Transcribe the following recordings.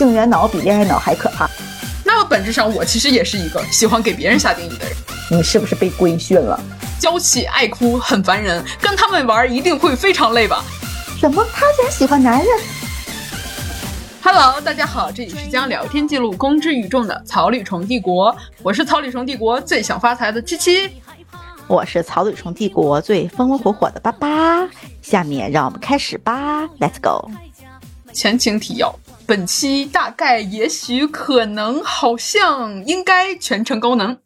性缘脑比恋爱脑还可怕。那么本质上，我其实也是一个喜欢给别人下定义的人。你是不是被规训了？娇气爱哭，很烦人，跟他们玩一定会非常累吧？怎么？他竟然喜欢男人？Hello，大家好，这里是将聊天记录公之于众的草履虫帝国，我是草履虫帝国最想发财的七七，我是草履虫帝国最风风火火的八八。下面让我们开始吧，Let's go。前情提要：本期大概、也许、可能、好像、应该全程高能。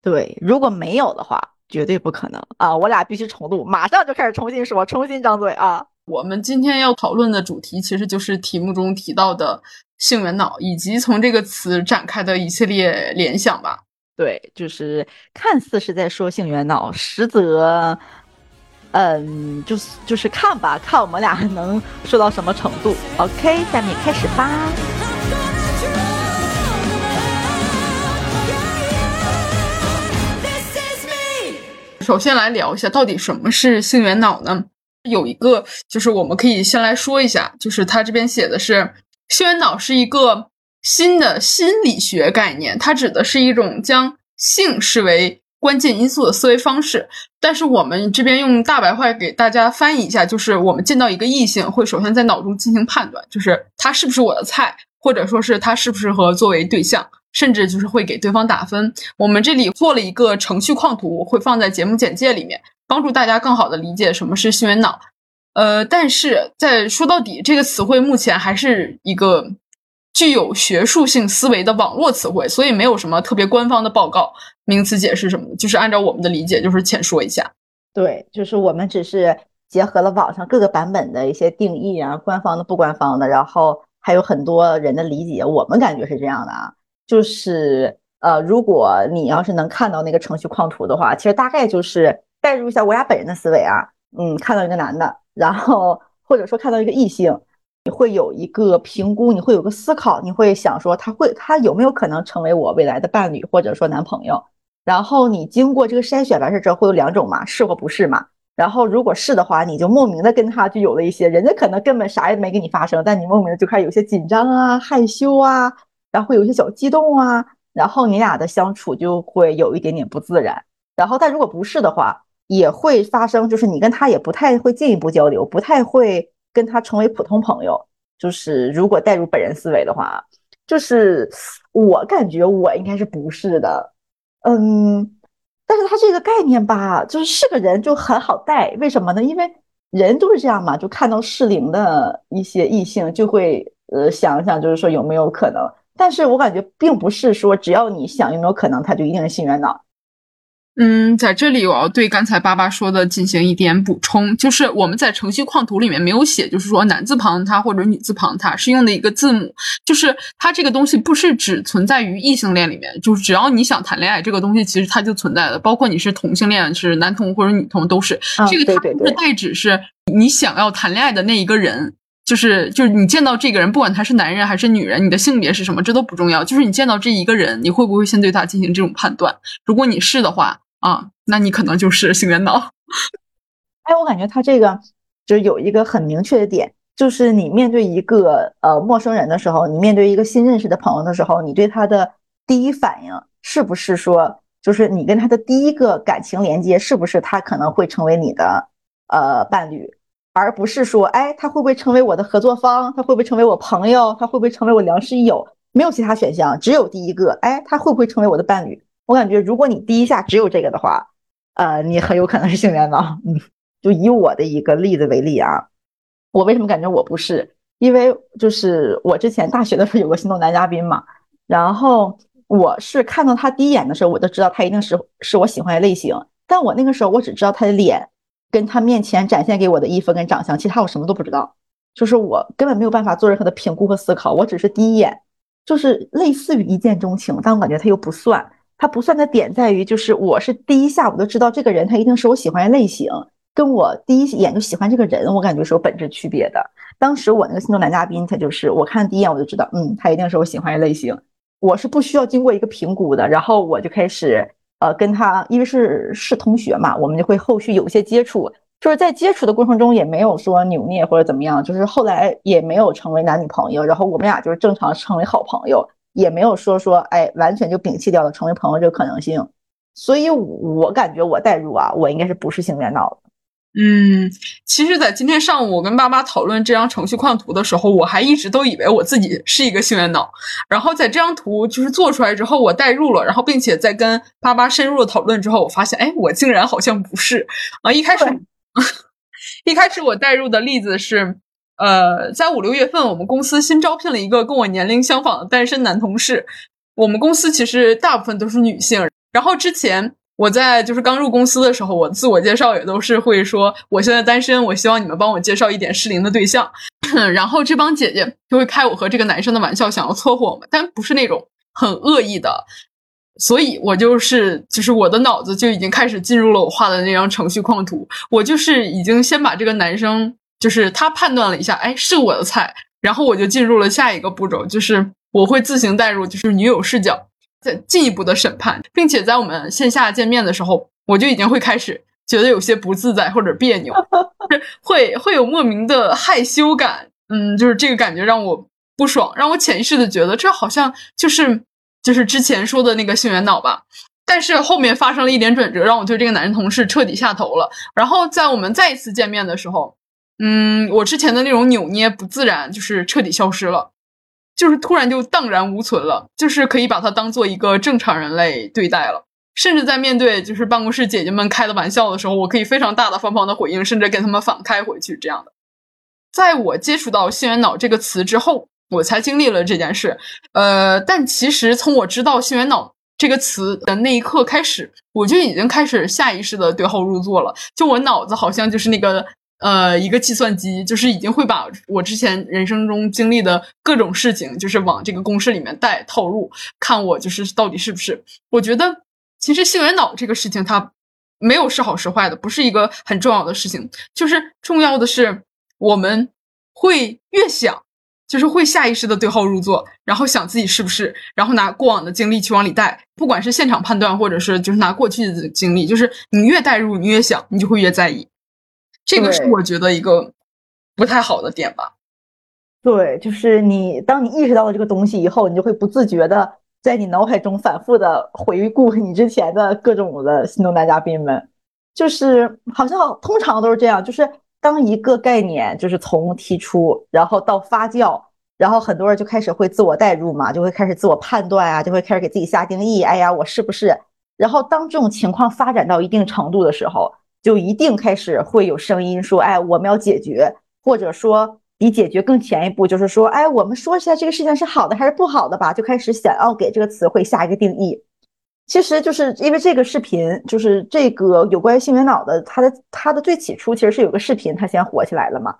对，如果没有的话。绝对不可能啊！我俩必须重录，马上就开始重新说，重新张嘴啊！我们今天要讨论的主题，其实就是题目中提到的性缘脑，以及从这个词展开的一系列联想吧。对，就是看似是在说性缘脑，实则，嗯，就是就是看吧，看我们俩能说到什么程度。OK，下面开始吧。首先来聊一下，到底什么是性缘脑呢？有一个就是我们可以先来说一下，就是他这边写的是性缘脑是一个新的心理学概念，它指的是一种将性视为关键因素的思维方式。但是我们这边用大白话给大家翻译一下，就是我们见到一个异性，会首先在脑中进行判断，就是他是不是我的菜，或者说是他适不适合作为对象。甚至就是会给对方打分。我们这里做了一个程序框图，会放在节目简介里面，帮助大家更好的理解什么是性缘脑。呃，但是在说到底，这个词汇目前还是一个具有学术性思维的网络词汇，所以没有什么特别官方的报告、名词解释什么的。就是按照我们的理解，就是浅说一下。对，就是我们只是结合了网上各个版本的一些定义啊，官方的、不官方的，然后还有很多人的理解，我们感觉是这样的啊。就是呃，如果你要是能看到那个程序框图的话，其实大概就是代入一下我俩本人的思维啊，嗯，看到一个男的，然后或者说看到一个异性，你会有一个评估，你会有个思考，你会想说他会他有没有可能成为我未来的伴侣或者说男朋友？然后你经过这个筛选完事之后，会有两种嘛，是或不是嘛？然后如果是的话，你就莫名的跟他就有了一些，人家可能根本啥也没跟你发生，但你莫名的就开始有些紧张啊、害羞啊。然后会有一些小激动啊，然后你俩的相处就会有一点点不自然。然后，但如果不是的话，也会发生，就是你跟他也不太会进一步交流，不太会跟他成为普通朋友。就是如果带入本人思维的话，就是我感觉我应该是不是的，嗯，但是他这个概念吧，就是是个人就很好带，为什么呢？因为人都是这样嘛，就看到适龄的一些异性，就会呃想想，就是说有没有可能。但是我感觉并不是说只要你想有没有可能，他就一定是性缘脑。嗯，在这里我要对刚才爸爸说的进行一点补充，就是我们在程序框图里面没有写，就是说男字旁他或者女字旁他是用的一个字母，就是它这个东西不是只存在于异性恋里面，就是只要你想谈恋爱，这个东西其实它就存在的，包括你是同性恋，是男同或者女同都是。这个它不是代指是你想要谈恋爱的那一个人。就是就是你见到这个人，不管他是男人还是女人，你的性别是什么，这都不重要。就是你见到这一个人，你会不会先对他进行这种判断？如果你是的话，啊，那你可能就是性缘脑。哎，我感觉他这个就是有一个很明确的点，就是你面对一个呃陌生人的时候，你面对一个新认识的朋友的时候，你对他的第一反应是不是说，就是你跟他的第一个感情连接是不是他可能会成为你的呃伴侣？而不是说，哎，他会不会成为我的合作方？他会不会成为我朋友？他会不会成为我良师益友？没有其他选项，只有第一个。哎，他会不会成为我的伴侣？我感觉，如果你第一下只有这个的话，呃，你很有可能是性缘脑。嗯，就以我的一个例子为例啊，我为什么感觉我不是？因为就是我之前大学的时候有个心动男嘉宾嘛，然后我是看到他第一眼的时候，我就知道他一定是是我喜欢的类型。但我那个时候我只知道他的脸。跟他面前展现给我的衣服跟长相，其他我什么都不知道，就是我根本没有办法做任何的评估和思考。我只是第一眼就是类似于一见钟情，但我感觉他又不算。他不算的点在于，就是我是第一下我就知道这个人他一定是我喜欢的类型，跟我第一眼就喜欢这个人，我感觉是有本质区别的。当时我那个心动男嘉宾，他就是我看第一眼我就知道，嗯，他一定是我喜欢的类型。我是不需要经过一个评估的，然后我就开始。呃，跟他因为是是同学嘛，我们就会后续有一些接触，就是在接触的过程中也没有说扭捏或者怎么样，就是后来也没有成为男女朋友，然后我们俩就是正常成为好朋友，也没有说说哎完全就摒弃掉了成为朋友这个可能性。所以，我感觉我代入啊，我应该是不是性恋脑的。嗯，其实，在今天上午我跟爸爸讨论这张程序框图的时候，我还一直都以为我自己是一个性缘脑。然后，在这张图就是做出来之后，我代入了，然后并且在跟爸爸深入的讨论之后，我发现，哎，我竟然好像不是啊！一开始，一开始我代入的例子是，呃，在五六月份，我们公司新招聘了一个跟我年龄相仿的单身男同事。我们公司其实大部分都是女性，然后之前。我在就是刚入公司的时候，我自我介绍也都是会说我现在单身，我希望你们帮我介绍一点适龄的对象。然后这帮姐姐就会开我和这个男生的玩笑，想要撮合我们，但不是那种很恶意的。所以我就是就是我的脑子就已经开始进入了我画的那张程序框图。我就是已经先把这个男生就是他判断了一下，哎，是我的菜，然后我就进入了下一个步骤，就是我会自行带入，就是女友视角。在进一步的审判，并且在我们线下见面的时候，我就已经会开始觉得有些不自在或者别扭，会会有莫名的害羞感。嗯，就是这个感觉让我不爽，让我潜意识的觉得这好像就是就是之前说的那个性缘脑吧。但是后面发生了一点转折，让我对这个男同事彻底下头了。然后在我们再一次见面的时候，嗯，我之前的那种扭捏不自然就是彻底消失了。就是突然就荡然无存了，就是可以把它当做一个正常人类对待了。甚至在面对就是办公室姐姐们开的玩笑的时候，我可以非常大大方方的回应，甚至给他们反开回去这样的。在我接触到“性缘脑”这个词之后，我才经历了这件事。呃，但其实从我知道“性缘脑”这个词的那一刻开始，我就已经开始下意识的对号入座了。就我脑子好像就是那个。呃，一个计算机就是已经会把我之前人生中经历的各种事情，就是往这个公式里面带套入，看我就是到底是不是？我觉得其实性缘脑这个事情它没有是好是坏的，不是一个很重要的事情，就是重要的是我们会越想，就是会下意识的对号入座，然后想自己是不是，然后拿过往的经历去往里带，不管是现场判断，或者是就是拿过去的经历，就是你越代入，你越想，你就会越在意。这个是我觉得一个不太好的点吧。对，就是你当你意识到了这个东西以后，你就会不自觉的在你脑海中反复的回顾你之前的各种的心动男嘉宾们，就是好像通常都是这样，就是当一个概念就是从提出，然后到发酵，然后很多人就开始会自我代入嘛，就会开始自我判断啊，就会开始给自己下定义，哎呀，我是不是？然后当这种情况发展到一定程度的时候。就一定开始会有声音说，哎，我们要解决，或者说比解决更前一步，就是说，哎，我们说一下这个事情是好的还是不好的吧，就开始想要给这个词汇下一个定义。其实就是因为这个视频，就是这个有关于性缘脑的，它的它的最起初其实是有个视频，它先火起来了嘛。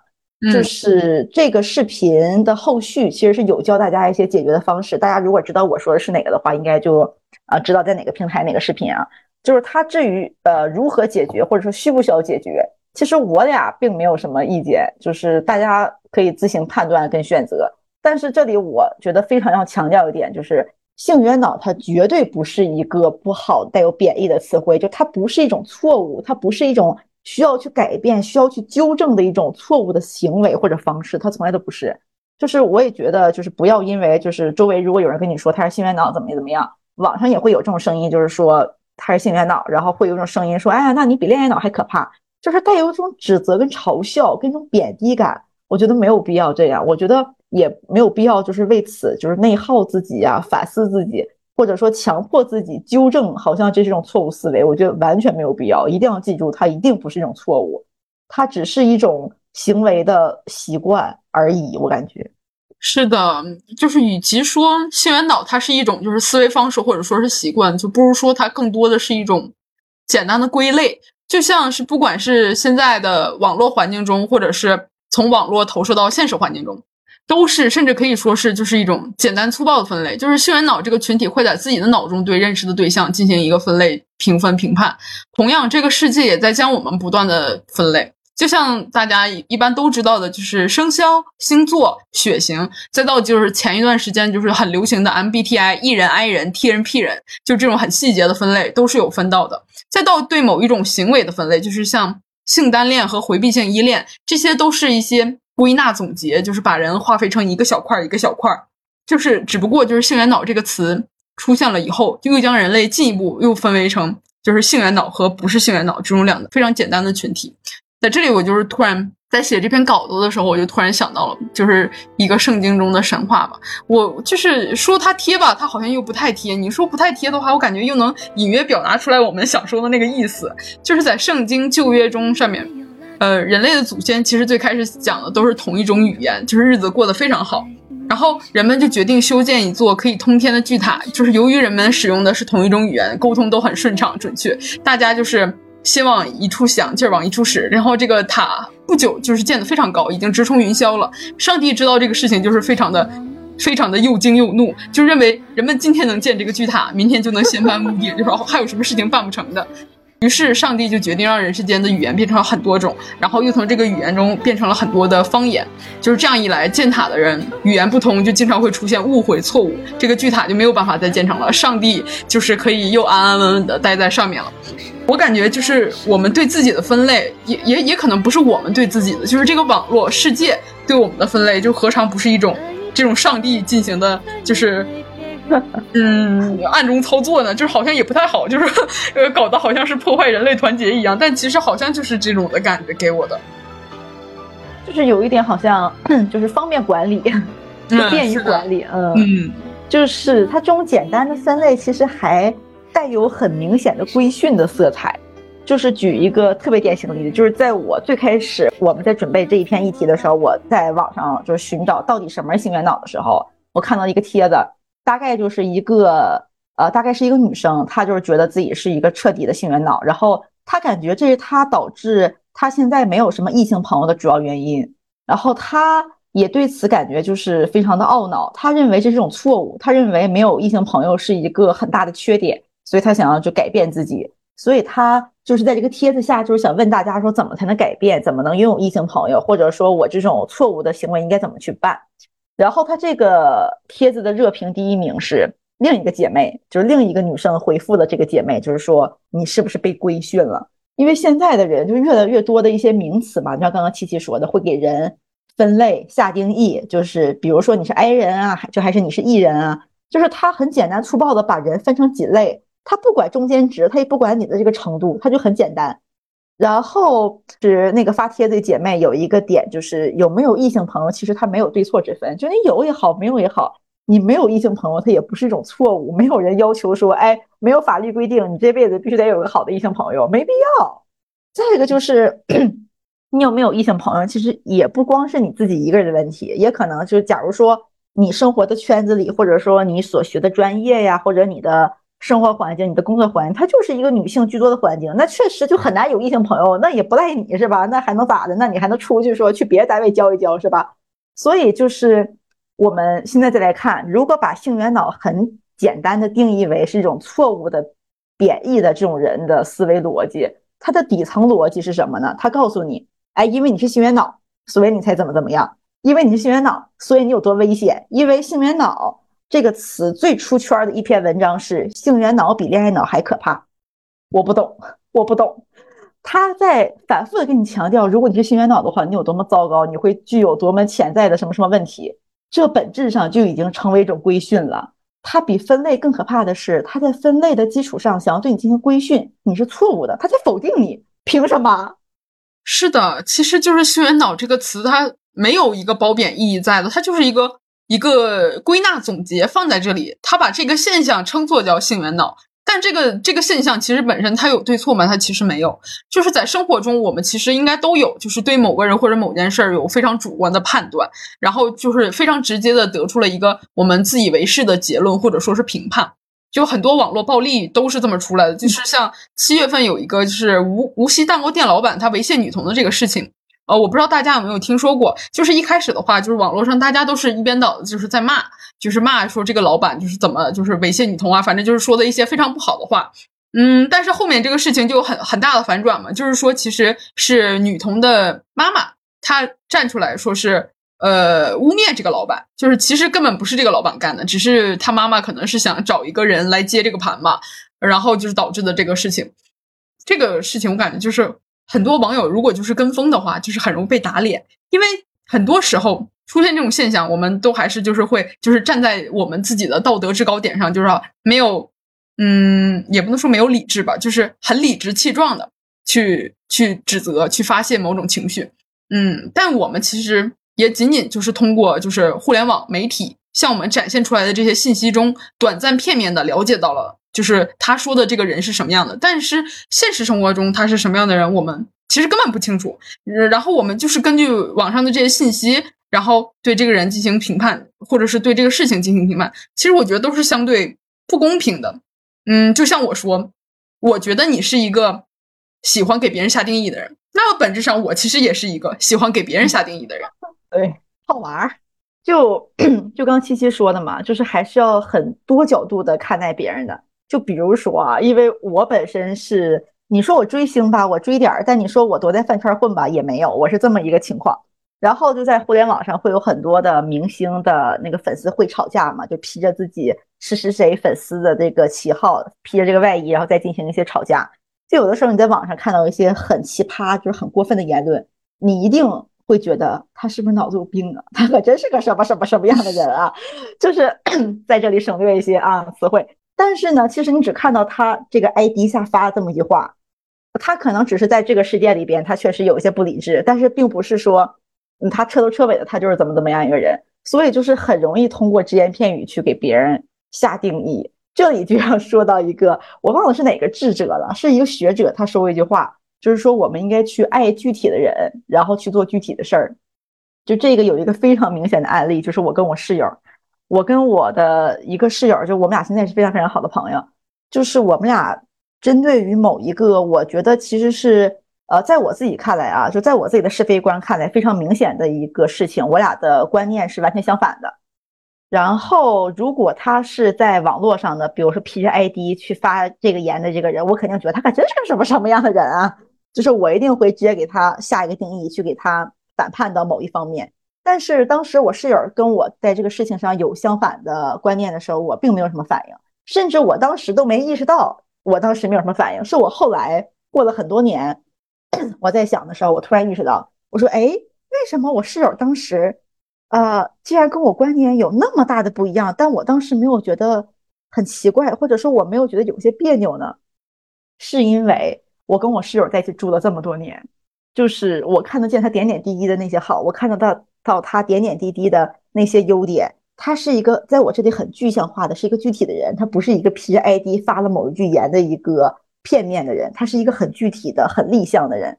就是这个视频的后续其实是有教大家一些解决的方式。大家如果知道我说的是哪个的话，应该就啊知道在哪个平台哪个视频啊。就是他至于呃如何解决，或者说需不需要解决，其实我俩并没有什么意见，就是大家可以自行判断跟选择。但是这里我觉得非常要强调一点，就是性缘脑它绝对不是一个不好带有贬义的词汇，就它不是一种错误，它不是一种需要去改变、需要去纠正的一种错误的行为或者方式，它从来都不是。就是我也觉得，就是不要因为就是周围如果有人跟你说他是性缘脑怎么怎么样，网上也会有这种声音，就是说。他是性缘脑，然后会有种声音说：“哎呀，那你比恋爱脑还可怕。”就是带有一种指责、跟嘲笑、跟一种贬低感。我觉得没有必要这样，我觉得也没有必要，就是为此就是内耗自己啊，反思自己，或者说强迫自己纠正，好像这是一种错误思维。我觉得完全没有必要。一定要记住，它一定不是一种错误，它只是一种行为的习惯而已。我感觉。是的，就是与其说性缘脑它是一种就是思维方式或者说是习惯，就不如说它更多的是一种简单的归类。就像是不管是现在的网络环境中，或者是从网络投射到现实环境中，都是甚至可以说是就是一种简单粗暴的分类。就是性缘脑这个群体会在自己的脑中对认识的对象进行一个分类、评分、评判。同样，这个世界也在将我们不断的分类。就像大家一般都知道的，就是生肖、星座、血型，再到就是前一段时间就是很流行的 MBTI，E 人、I 人、T 人、P 人，就这种很细节的分类都是有分到的。再到对某一种行为的分类，就是像性单恋和回避性依恋，这些都是一些归纳总结，就是把人划分成一个小块一个小块就是只不过就是性缘脑这个词出现了以后，就又将人类进一步又分为成就是性缘脑和不是性缘脑这种两个非常简单的群体。在这里，我就是突然。在写这篇稿子的时候，我就突然想到了，就是一个圣经中的神话吧。我就是说它贴吧，它好像又不太贴。你说不太贴的话，我感觉又能隐约表达出来我们想说的那个意思。就是在圣经旧约中上面，呃，人类的祖先其实最开始讲的都是同一种语言，就是日子过得非常好。然后人们就决定修建一座可以通天的巨塔，就是由于人们使用的是同一种语言，沟通都很顺畅准确，大家就是先往一处想，劲儿往一处使，然后这个塔。不久就是建得非常高，已经直冲云霄了。上帝知道这个事情，就是非常的、非常的又惊又怒，就认为人们今天能建这个巨塔，明天就能掀翻屋顶，然后还有什么事情办不成的。于是上帝就决定让人世间的语言变成了很多种，然后又从这个语言中变成了很多的方言。就是这样一来，建塔的人语言不通，就经常会出现误会、错误，这个巨塔就没有办法再建成了。上帝就是可以又安安稳稳的待在上面了。我感觉就是我们对自己的分类，也也也可能不是我们对自己的，就是这个网络世界对我们的分类，就何尝不是一种这种上帝进行的，就是 嗯暗中操作呢？就是好像也不太好，就是 呃搞得好像是破坏人类团结一样，但其实好像就是这种的感觉给我的，就是有一点好像 就是方便管理，便于管理，嗯，就是它这种简单的分类其实还。带有很明显的规训的色彩，就是举一个特别典型的例子，就是在我最开始我们在准备这一篇议题的时候，我在网上就是寻找到底什么是性缘脑的时候，我看到一个帖子，大概就是一个呃，大概是一个女生，她就是觉得自己是一个彻底的性缘脑，然后她感觉这是她导致她现在没有什么异性朋友的主要原因，然后她也对此感觉就是非常的懊恼，她认为这是种错误，她认为没有异性朋友是一个很大的缺点。所以她想要就改变自己，所以她就是在这个帖子下，就是想问大家说，怎么才能改变，怎么能拥有异性朋友，或者说我这种错误的行为应该怎么去办？然后他这个帖子的热评第一名是另一个姐妹，就是另一个女生回复的这个姐妹，就是说你是不是被规训了？因为现在的人就越来越多的一些名词嘛，就像刚刚七七说的，会给人分类下定义，就是比如说你是 I 人啊，就还是你是 E 人啊，就是他很简单粗暴的把人分成几类。他不管中间值，他也不管你的这个程度，他就很简单。然后是那个发帖的姐妹有一个点，就是有没有异性朋友，其实他没有对错之分，就你有也好，没有也好，你没有异性朋友，他也不是一种错误。没有人要求说，哎，没有法律规定你这辈子必须得有个好的异性朋友，没必要。再一个就是，你有没有异性朋友，其实也不光是你自己一个人的问题，也可能就是，假如说你生活的圈子里，或者说你所学的专业呀，或者你的。生活环境，你的工作环境，它就是一个女性居多的环境，那确实就很难有异性朋友，那也不赖你是吧？那还能咋的？那你还能出去说去别的单位交一交是吧？所以就是我们现在再来看，如果把性缘脑很简单的定义为是一种错误的贬义的这种人的思维逻辑，它的底层逻辑是什么呢？它告诉你，哎，因为你是性缘脑，所以你才怎么怎么样；因为你是性缘脑，所以你有多危险；因为性缘脑。这个词最出圈的一篇文章是“性缘脑比恋爱脑还可怕”，我不懂，我不懂。他在反复的跟你强调，如果你是性缘脑的话，你有多么糟糕，你会具有多么潜在的什么什么问题。这本质上就已经成为一种规训了。它比分类更可怕的是，他在分类的基础上想要对你进行规训，你是错误的，他在否定你，凭什么？是的，其实就是“性缘脑”这个词，它没有一个褒贬意义在的，它就是一个。一个归纳总结放在这里，他把这个现象称作叫性缘脑，但这个这个现象其实本身它有对错吗？它其实没有，就是在生活中我们其实应该都有，就是对某个人或者某件事儿有非常主观的判断，然后就是非常直接的得出了一个我们自以为是的结论或者说是评判，就很多网络暴力都是这么出来的，就是像七月份有一个就是无无锡蛋糕店老板他猥亵女童的这个事情。呃，我不知道大家有没有听说过，就是一开始的话，就是网络上大家都是一边倒的，就是在骂，就是骂说这个老板就是怎么就是猥亵女童啊，反正就是说的一些非常不好的话。嗯，但是后面这个事情就很很大的反转嘛，就是说其实是女童的妈妈她站出来说是呃污蔑这个老板，就是其实根本不是这个老板干的，只是他妈妈可能是想找一个人来接这个盘嘛，然后就是导致的这个事情。这个事情我感觉就是。很多网友如果就是跟风的话，就是很容易被打脸，因为很多时候出现这种现象，我们都还是就是会就是站在我们自己的道德制高点上，就是没有，嗯，也不能说没有理智吧，就是很理直气壮的去去指责、去发泄某种情绪，嗯，但我们其实也仅仅就是通过就是互联网媒体向我们展现出来的这些信息中，短暂片面的了解到了。就是他说的这个人是什么样的，但是现实生活中他是什么样的人，我们其实根本不清楚。然后我们就是根据网上的这些信息，然后对这个人进行评判，或者是对这个事情进行评判。其实我觉得都是相对不公平的。嗯，就像我说，我觉得你是一个喜欢给别人下定义的人，那么本质上我其实也是一个喜欢给别人下定义的人。对，好玩儿。就 就刚七七说的嘛，就是还是要很多角度的看待别人的。就比如说啊，因为我本身是你说我追星吧，我追点儿；但你说我多在饭圈混吧，也没有，我是这么一个情况。然后就在互联网上会有很多的明星的那个粉丝会吵架嘛，就披着自己是是谁粉丝的这个旗号，披着这个外衣，然后再进行一些吵架。就有的时候你在网上看到一些很奇葩，就是很过分的言论，你一定会觉得他是不是脑子有病啊？他可真是个什么什么什么样的人啊？就是 在这里省略一些啊词汇。但是呢，其实你只看到他这个 ID 下发这么一句话，他可能只是在这个事件里边，他确实有一些不理智，但是并不是说，嗯，他彻头彻尾的他就是怎么怎么样一个人，所以就是很容易通过只言片语去给别人下定义。这里就要说到一个，我忘了是哪个智者了，是一个学者，他说过一句话，就是说我们应该去爱具体的人，然后去做具体的事儿。就这个有一个非常明显的案例，就是我跟我室友。我跟我的一个室友，就我们俩现在也是非常非常好的朋友。就是我们俩针对于某一个，我觉得其实是呃，在我自己看来啊，就在我自己的是非观看来非常明显的一个事情，我俩的观念是完全相反的。然后，如果他是在网络上的，比如说披着 ID 去发这个言的这个人，我肯定觉得他可真是个什么什么样的人啊！就是我一定会直接给他下一个定义，去给他反叛到某一方面。但是当时我室友跟我在这个事情上有相反的观念的时候，我并没有什么反应，甚至我当时都没意识到，我当时没有什么反应。是我后来过了很多年，我在想的时候，我突然意识到，我说：“哎，为什么我室友当时，呃，既然跟我观念有那么大的不一样，但我当时没有觉得很奇怪，或者说我没有觉得有些别扭呢？是因为我跟我室友在一起住了这么多年，就是我看得见他点点滴滴的那些好，我看得到。”到他点点滴滴的那些优点，他是一个在我这里很具象化的，是一个具体的人，他不是一个 P ID 发了某一句言的一个片面的人，他是一个很具体的、很立项的人。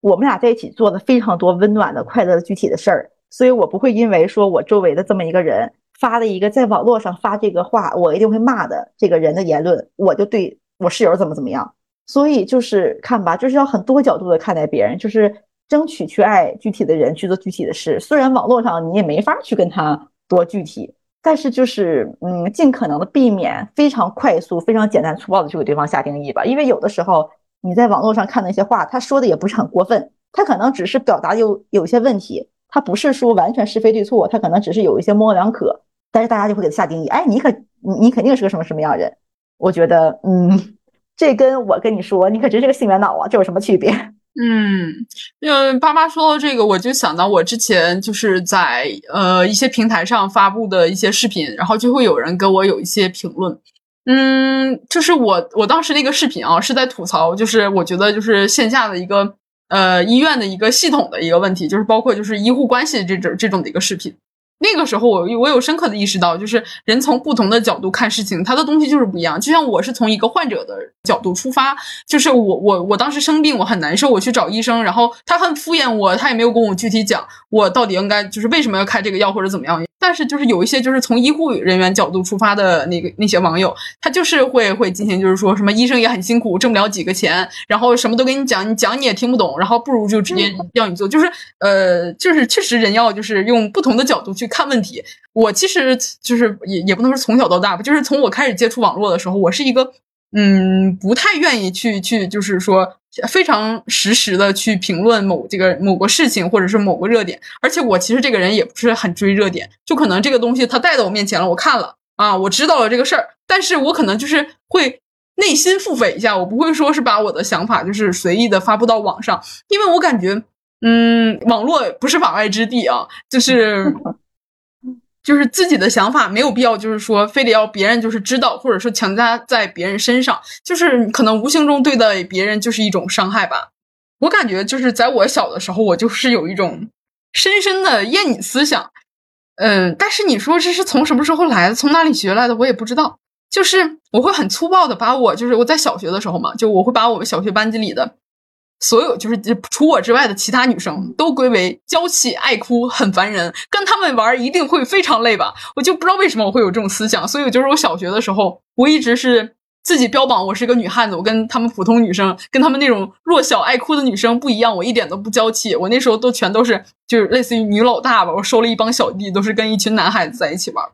我们俩在一起做了非常多温暖的、快乐的、具体的事儿，所以我不会因为说我周围的这么一个人发了一个在网络上发这个话，我一定会骂的这个人的言论，我就对我室友怎么怎么样。所以就是看吧，就是要很多角度的看待别人，就是。争取去爱具体的人，去做具体的事。虽然网络上你也没法去跟他多具体，但是就是嗯，尽可能的避免非常快速、非常简单粗暴的去给对方下定义吧。因为有的时候你在网络上看那些话，他说的也不是很过分，他可能只是表达有有些问题，他不是说完全是非对错，他可能只是有一些模棱两可。但是大家就会给他下定义，哎，你可你你肯定是个什么什么样人？我觉得嗯，这跟我跟你说你可真是个性缘脑啊，这有什么区别？嗯，因为爸妈说到这个，我就想到我之前就是在呃一些平台上发布的一些视频，然后就会有人跟我有一些评论。嗯，就是我我当时那个视频啊，是在吐槽，就是我觉得就是线下的一个呃医院的一个系统的一个问题，就是包括就是医护关系这种这种的一个视频。那个时候，我我有深刻的意识到，就是人从不同的角度看事情，他的东西就是不一样。就像我是从一个患者的角度出发，就是我我我当时生病，我很难受，我去找医生，然后他很敷衍我，他也没有跟我具体讲我到底应该就是为什么要开这个药或者怎么样。但是就是有一些就是从医护人员角度出发的那个那些网友，他就是会会进行就是说什么医生也很辛苦，挣不了几个钱，然后什么都给你讲，你讲你也听不懂，然后不如就直接要你做，就是呃就是确实人要就是用不同的角度去看问题。我其实就是也也不能说从小到大吧，就是从我开始接触网络的时候，我是一个。嗯，不太愿意去去，就是说非常实时的去评论某这个某个事情或者是某个热点，而且我其实这个人也不是很追热点，就可能这个东西它带到我面前了，我看了啊，我知道了这个事儿，但是我可能就是会内心腹诽一下，我不会说是把我的想法就是随意的发布到网上，因为我感觉，嗯，网络不是法外之地啊，就是就是自己的想法没有必要，就是说非得要别人就是知道，或者说强加在别人身上，就是可能无形中对待别人就是一种伤害吧。我感觉就是在我小的时候，我就是有一种深深的厌女思想。嗯，但是你说这是从什么时候来的，从哪里学来的，我也不知道。就是我会很粗暴的把我，就是我在小学的时候嘛，就我会把我们小学班级里的所有，就是除我之外的其他女生都归为娇气、爱哭、很烦人，跟他们玩一定会非常累吧。我就不知道为什么我会有这种思想，所以就是我小学的时候，我一直是。自己标榜我是一个女汉子，我跟他们普通女生，跟他们那种弱小爱哭的女生不一样，我一点都不娇气。我那时候都全都是就是类似于女老大吧，我收了一帮小弟，都是跟一群男孩子在一起玩。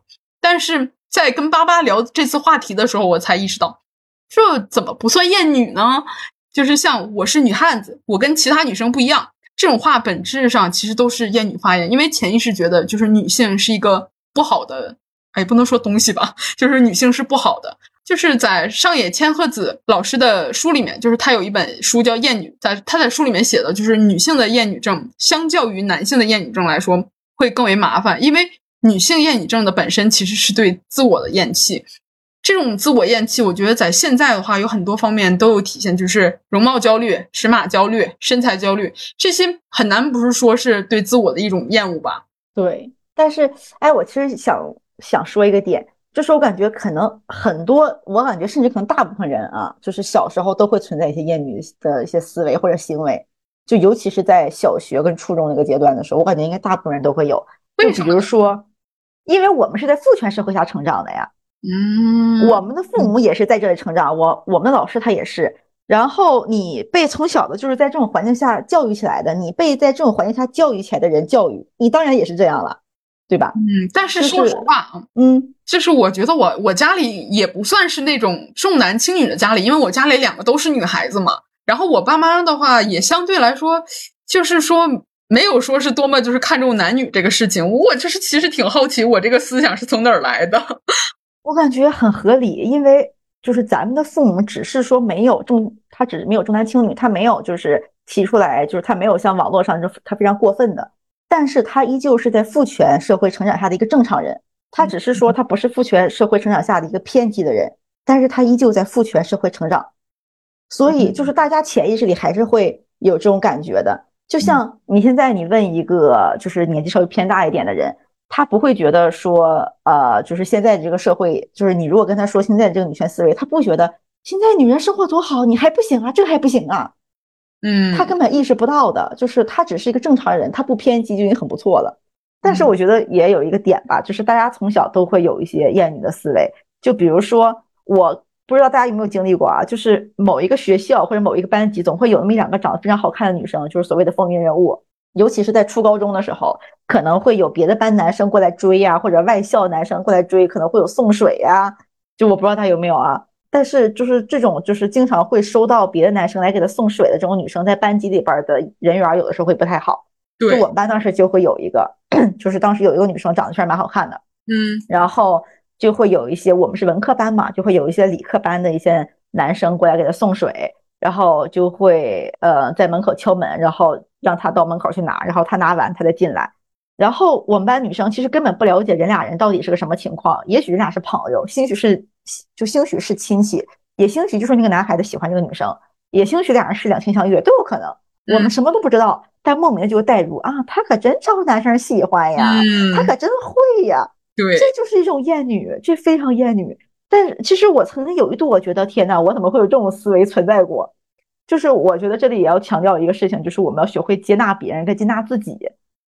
但是在跟巴巴聊这次话题的时候，我才意识到，这怎么不算厌女呢？就是像我是女汉子，我跟其他女生不一样，这种话本质上其实都是厌女发言，因为潜意识觉得就是女性是一个不好的，哎，不能说东西吧，就是女性是不好的。就是在上野千鹤子老师的书里面，就是他有一本书叫《厌女》，在他在书里面写的，就是女性的厌女症相较于男性的厌女症来说会更为麻烦，因为女性厌女症的本身其实是对自我的厌弃，这种自我厌弃，我觉得在现在的话有很多方面都有体现，就是容貌焦虑、尺码焦虑、身材焦虑，这些很难不是说是对自我的一种厌恶吧？对，但是哎，我其实想想说一个点。就是我感觉可能很多，我感觉甚至可能大部分人啊，就是小时候都会存在一些厌女的一些思维或者行为，就尤其是在小学跟初中那个阶段的时候，我感觉应该大部分人都会有。就比如说，因为我们是在父权社会下成长的呀，嗯，我们的父母也是在这里成长，我我们的老师他也是，然后你被从小的就是在这种环境下教育起来的，你被在这种环境下教育起来的人教育，你当然也是这样了。对吧？嗯，但是说实话啊，嗯，就是我觉得我我家里也不算是那种重男轻女的家里，因为我家里两个都是女孩子嘛。然后我爸妈的话也相对来说，就是说没有说是多么就是看重男女这个事情。我就是其实挺好奇，我这个思想是从哪儿来的？我感觉很合理，因为就是咱们的父母只是说没有重，他只是没有重男轻女，他没有就是提出来，就是他没有像网络上就他非常过分的。但是他依旧是在父权社会成长下的一个正常人，他只是说他不是父权社会成长下的一个偏激的人，但是他依旧在父权社会成长，所以就是大家潜意识里还是会有这种感觉的。就像你现在你问一个就是年纪稍微偏大一点的人，他不会觉得说呃就是现在这个社会，就是你如果跟他说现在这个女权思维，他不会觉得现在女人生活多好，你还不行啊，这还不行啊。嗯，他根本意识不到的，就是他只是一个正常人，他不偏激就已经很不错了。但是我觉得也有一个点吧，就是大家从小都会有一些厌女的思维，就比如说，我不知道大家有没有经历过啊，就是某一个学校或者某一个班级，总会有那么一两个长得非常好看的女生，就是所谓的风云人物。尤其是在初高中的时候，可能会有别的班男生过来追呀，或者外校男生过来追，可能会有送水呀。就我不知道他有没有啊。但是就是这种，就是经常会收到别的男生来给他送水的这种女生，在班级里边的人缘有的时候会不太好。就，我们班当时就会有一个，就是当时有一个女生长得确实蛮好看的，嗯，然后就会有一些我们是文科班嘛，就会有一些理科班的一些男生过来给她送水，然后就会呃在门口敲门，然后让他到门口去拿，然后他拿完他再进来。然后我们班女生其实根本不了解人俩人到底是个什么情况，也许人俩是朋友，兴许是。就兴许是亲戚，也兴许就是那个男孩子喜欢这个女生，也兴许俩人是两情相悦，都有可能。我们什么都不知道，但莫名就代入啊，他可真招男生喜欢呀，他可真会呀。对，这就是一种厌女，这非常厌女。但其实我曾经有一度，我觉得天呐，我怎么会有这种思维存在过？就是我觉得这里也要强调一个事情，就是我们要学会接纳别人跟接纳自己，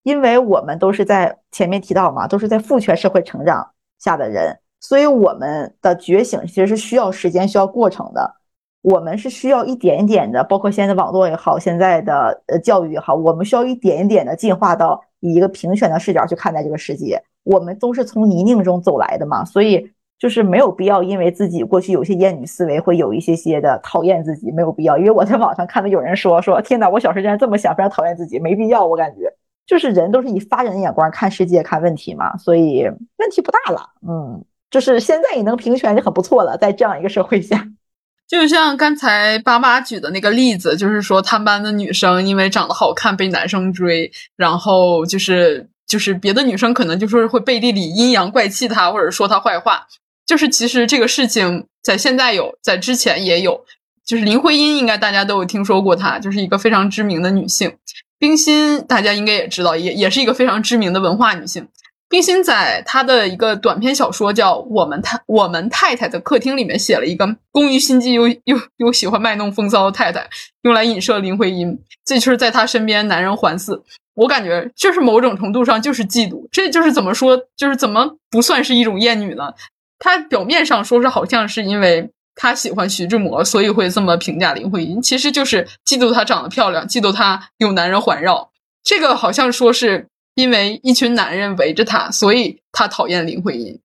因为我们都是在前面提到嘛，都是在父权社会成长下的人。所以我们的觉醒其实是需要时间、需要过程的。我们是需要一点一点的，包括现在的网络也好，现在的呃教育也好，我们需要一点一点的进化到以一个平权的视角去看待这个世界。我们都是从泥泞中走来的嘛，所以就是没有必要因为自己过去有些厌女思维，会有一些些的讨厌自己，没有必要。因为我在网上看到有人说说，天哪，我小时候竟然这么想，非常讨厌自己，没必要。我感觉就是人都是以发展的眼光看世界、看问题嘛，所以问题不大了。嗯。就是现在也能平权就很不错了，在这样一个社会下，就像刚才爸妈举的那个例子，就是说他们班的女生因为长得好看被男生追，然后就是就是别的女生可能就说会背地里阴阳怪气她，或者说她坏话。就是其实这个事情在现在有，在之前也有。就是林徽因，应该大家都有听说过她，就是一个非常知名的女性。冰心大家应该也知道，也也是一个非常知名的文化女性。冰心在她的一个短篇小说叫《我们太我们太太的客厅》里面写了一个工于心计又又又喜欢卖弄风骚的太太，用来影射林徽因。这就是在她身边男人环伺。我感觉这是某种程度上就是嫉妒，这就是怎么说，就是怎么不算是一种厌女呢？她表面上说是好像是因为。他喜欢徐志摩，所以会这么评价林徽因。其实就是嫉妒她长得漂亮，嫉妒她有男人环绕。这个好像说是因为一群男人围着她，所以他讨厌林徽因。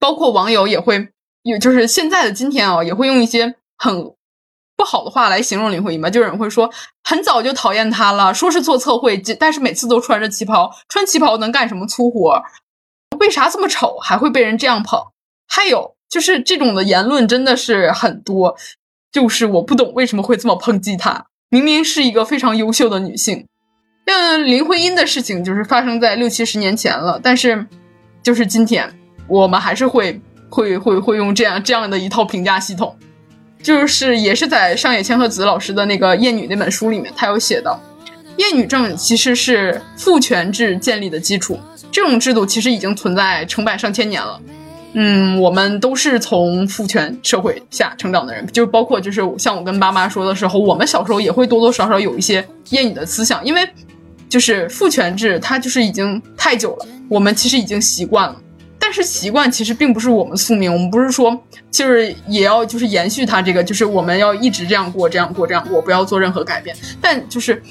包括网友也会有，就是现在的今天啊，也会用一些很不好的话来形容林徽因吧。就有人会说，很早就讨厌她了，说是做测绘，但是每次都穿着旗袍，穿旗袍能干什么粗活？为啥这么丑还会被人这样捧？还有。就是这种的言论真的是很多，就是我不懂为什么会这么抨击她，明明是一个非常优秀的女性。像林徽因的事情就是发生在六七十年前了，但是就是今天我们还是会会会会用这样这样的一套评价系统，就是也是在上野千鹤子老师的那个《厌女》那本书里面，他有写到，厌女症其实是父权制建立的基础，这种制度其实已经存在成百上千年了。嗯，我们都是从父权社会下成长的人，就包括就是像我跟爸妈说的时候，我们小时候也会多多少少有一些厌女的思想，因为就是父权制它就是已经太久了，我们其实已经习惯了。但是习惯其实并不是我们宿命，我们不是说就是也要就是延续它这个，就是我们要一直这样过，这样过，这样过，不要做任何改变。但就是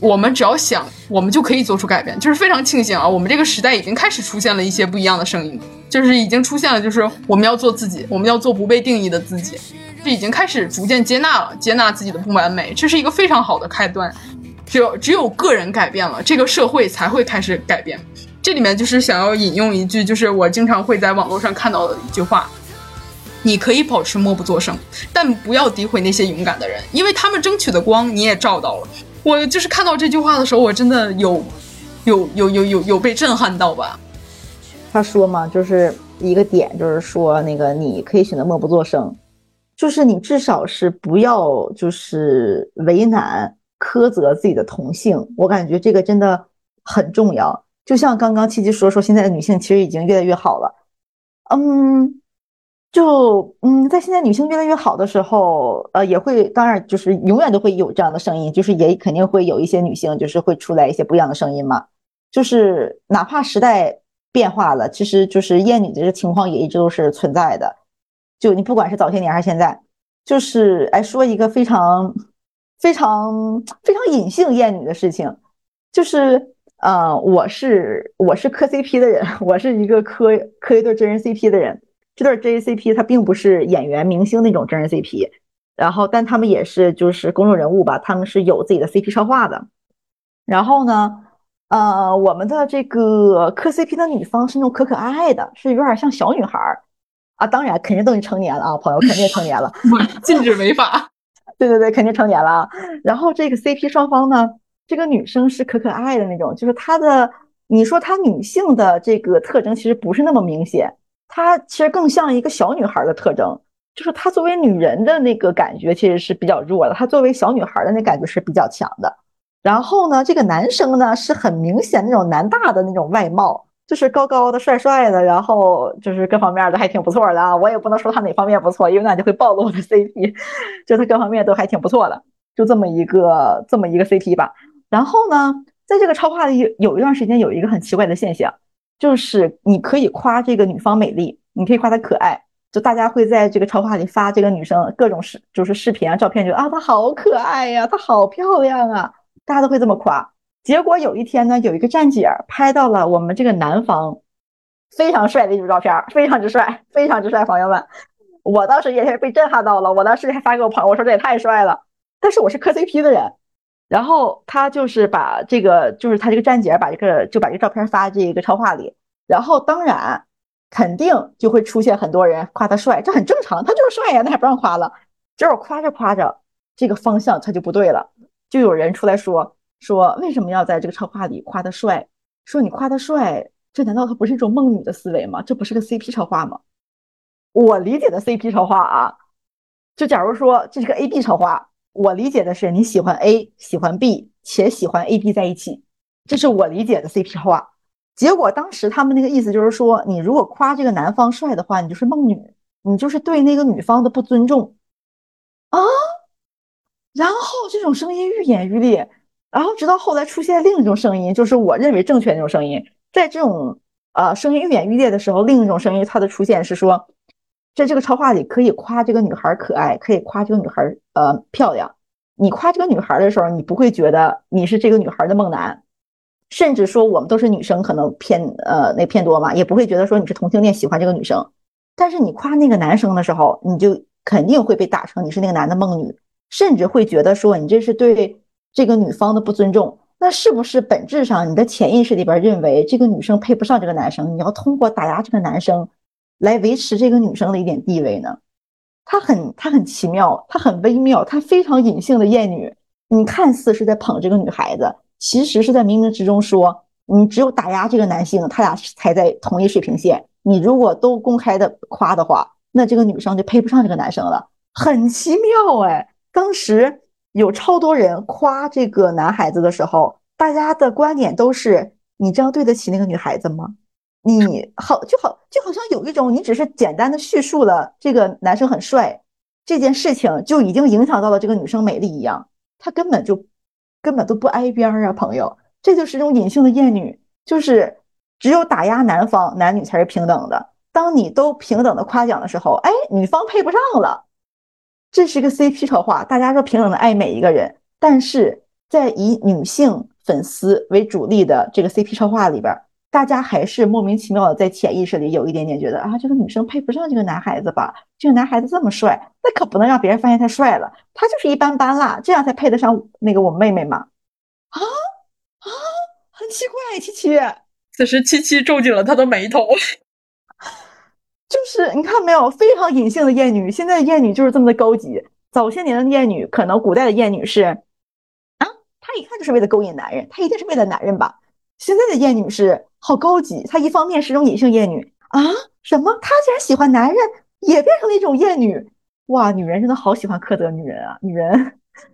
我们只要想，我们就可以做出改变，就是非常庆幸啊，我们这个时代已经开始出现了一些不一样的声音。就是已经出现了，就是我们要做自己，我们要做不被定义的自己，这已经开始逐渐接纳了，接纳自己的不完美，这是一个非常好的开端。只有只有个人改变了，这个社会才会开始改变。这里面就是想要引用一句，就是我经常会在网络上看到的一句话：你可以保持默不作声，但不要诋毁那些勇敢的人，因为他们争取的光你也照到了。我就是看到这句话的时候，我真的有有有有有有被震撼到吧。他说嘛，就是一个点，就是说那个你可以选择默不作声，就是你至少是不要就是为难苛责自己的同性。我感觉这个真的很重要。就像刚刚七七说说，现在的女性其实已经越来越好了。嗯，就嗯，在现在女性越来越好的时候，呃，也会当然就是永远都会有这样的声音，就是也肯定会有一些女性就是会出来一些不一样的声音嘛。就是哪怕时代。变化了，其实就是厌女这个情况也一直都是存在的。就你不管是早些年还是现在，就是哎说一个非常非常非常隐性厌女的事情，就是呃我是我是磕 CP 的人，我是一个磕磕一对真人 CP 的人。这对真人 CP 它并不是演员明星那种真人 CP，然后但他们也是就是公众人物吧，他们是有自己的 CP 策划的。然后呢？呃，我们的这个磕 CP 的女方是那种可可爱爱的，是有点像小女孩儿啊。当然，肯定都已经成年了啊，朋友肯定成年了，禁止违法。对对对，肯定成年了。然后这个 CP 双方呢，这个女生是可可爱的那种，就是她的，你说她女性的这个特征其实不是那么明显，她其实更像一个小女孩的特征，就是她作为女人的那个感觉其实是比较弱的，她作为小女孩的那感觉是比较强的。然后呢，这个男生呢是很明显那种男大的那种外貌，就是高高的、帅帅的，然后就是各方面的还挺不错的啊。我也不能说他哪方面不错，因为那就会暴露我的 CP，就他各方面都还挺不错的，就这么一个这么一个 CP 吧。然后呢，在这个超话里有一段时间有一个很奇怪的现象，就是你可以夸这个女方美丽，你可以夸她可爱，就大家会在这个超话里发这个女生各种视就是视频啊、照片，就啊她好可爱呀，她好漂亮啊。大家都会这么夸，结果有一天呢，有一个站姐拍到了我们这个男方非常帅的一组照片，非常之帅，非常之帅，朋友们，我当时也是被震撼到了，我当时还发给我朋友，我说这也太帅了。但是我是磕 CP 的人，然后他就是把这个，就是他这个站姐把这个就把这个照片发这个超话里，然后当然肯定就会出现很多人夸他帅，这很正常，他就是帅呀，那还不让夸了？结果夸着夸着，这个方向他就不对了，就有人出来说说为什么要在这个超话里夸他帅？说你夸他帅，这难道他不是一种梦女的思维吗？这不是个 CP 超话吗？我理解的 CP 超话啊，就假如说这是个 AB 超话，我理解的是你喜欢 A，喜欢 B，且喜欢 AB 在一起，这是我理解的 CP 话。结果当时他们那个意思就是说，你如果夸这个男方帅的话，你就是梦女，你就是对那个女方的不尊重啊。然后这种声音愈演愈烈，然后直到后来出现另一种声音，就是我认为正确那种声音。在这种呃声音愈演愈烈的时候，另一种声音它的出现是说，在这个超话里可以夸这个女孩可爱，可以夸这个女孩呃漂亮。你夸这个女孩的时候，你不会觉得你是这个女孩的梦男。甚至说我们都是女生，可能偏呃那偏多嘛，也不会觉得说你是同性恋喜欢这个女生。但是你夸那个男生的时候，你就肯定会被打成你是那个男的梦女，甚至会觉得说你这是对这个女方的不尊重。那是不是本质上你的潜意识里边认为这个女生配不上这个男生？你要通过打压这个男生来维持这个女生的一点地位呢？她很她很奇妙，她很微妙，她非常隐性的艳女。你看似是在捧这个女孩子。其实是在冥冥之中说，你只有打压这个男性，他俩才在同一水平线。你如果都公开的夸的话，那这个女生就配不上这个男生了，很奇妙哎。当时有超多人夸这个男孩子的时候，大家的观点都是：你这样对得起那个女孩子吗？你好就好就好像有一种，你只是简单的叙述了这个男生很帅这件事情，就已经影响到了这个女生美丽一样，他根本就。根本都不挨边儿啊，朋友，这就是一种隐性的厌女，就是只有打压男方，男女才是平等的。当你都平等的夸奖的时候，哎，女方配不上了，这是一个 CP 超话，大家都平等的爱每一个人。但是在以女性粉丝为主力的这个 CP 超话里边，大家还是莫名其妙的在潜意识里有一点点觉得啊，这个女生配不上这个男孩子吧？这个男孩子这么帅。那可不能让别人发现他帅了，他就是一般般啦，这样才配得上那个我妹妹嘛？啊啊，很奇怪，七七。此时七七皱紧了他的眉头，就是你看没有，非常隐性的艳女。现在的艳女就是这么的高级，早些年的艳女，可能古代的艳女是啊，她一看就是为了勾引男人，她一定是为了男人吧？现在的艳女是好高级，她一方面是种隐性艳女啊，什么？她竟然喜欢男人，也变成了一种艳女。哇，女人真的好喜欢苛责女人啊！女人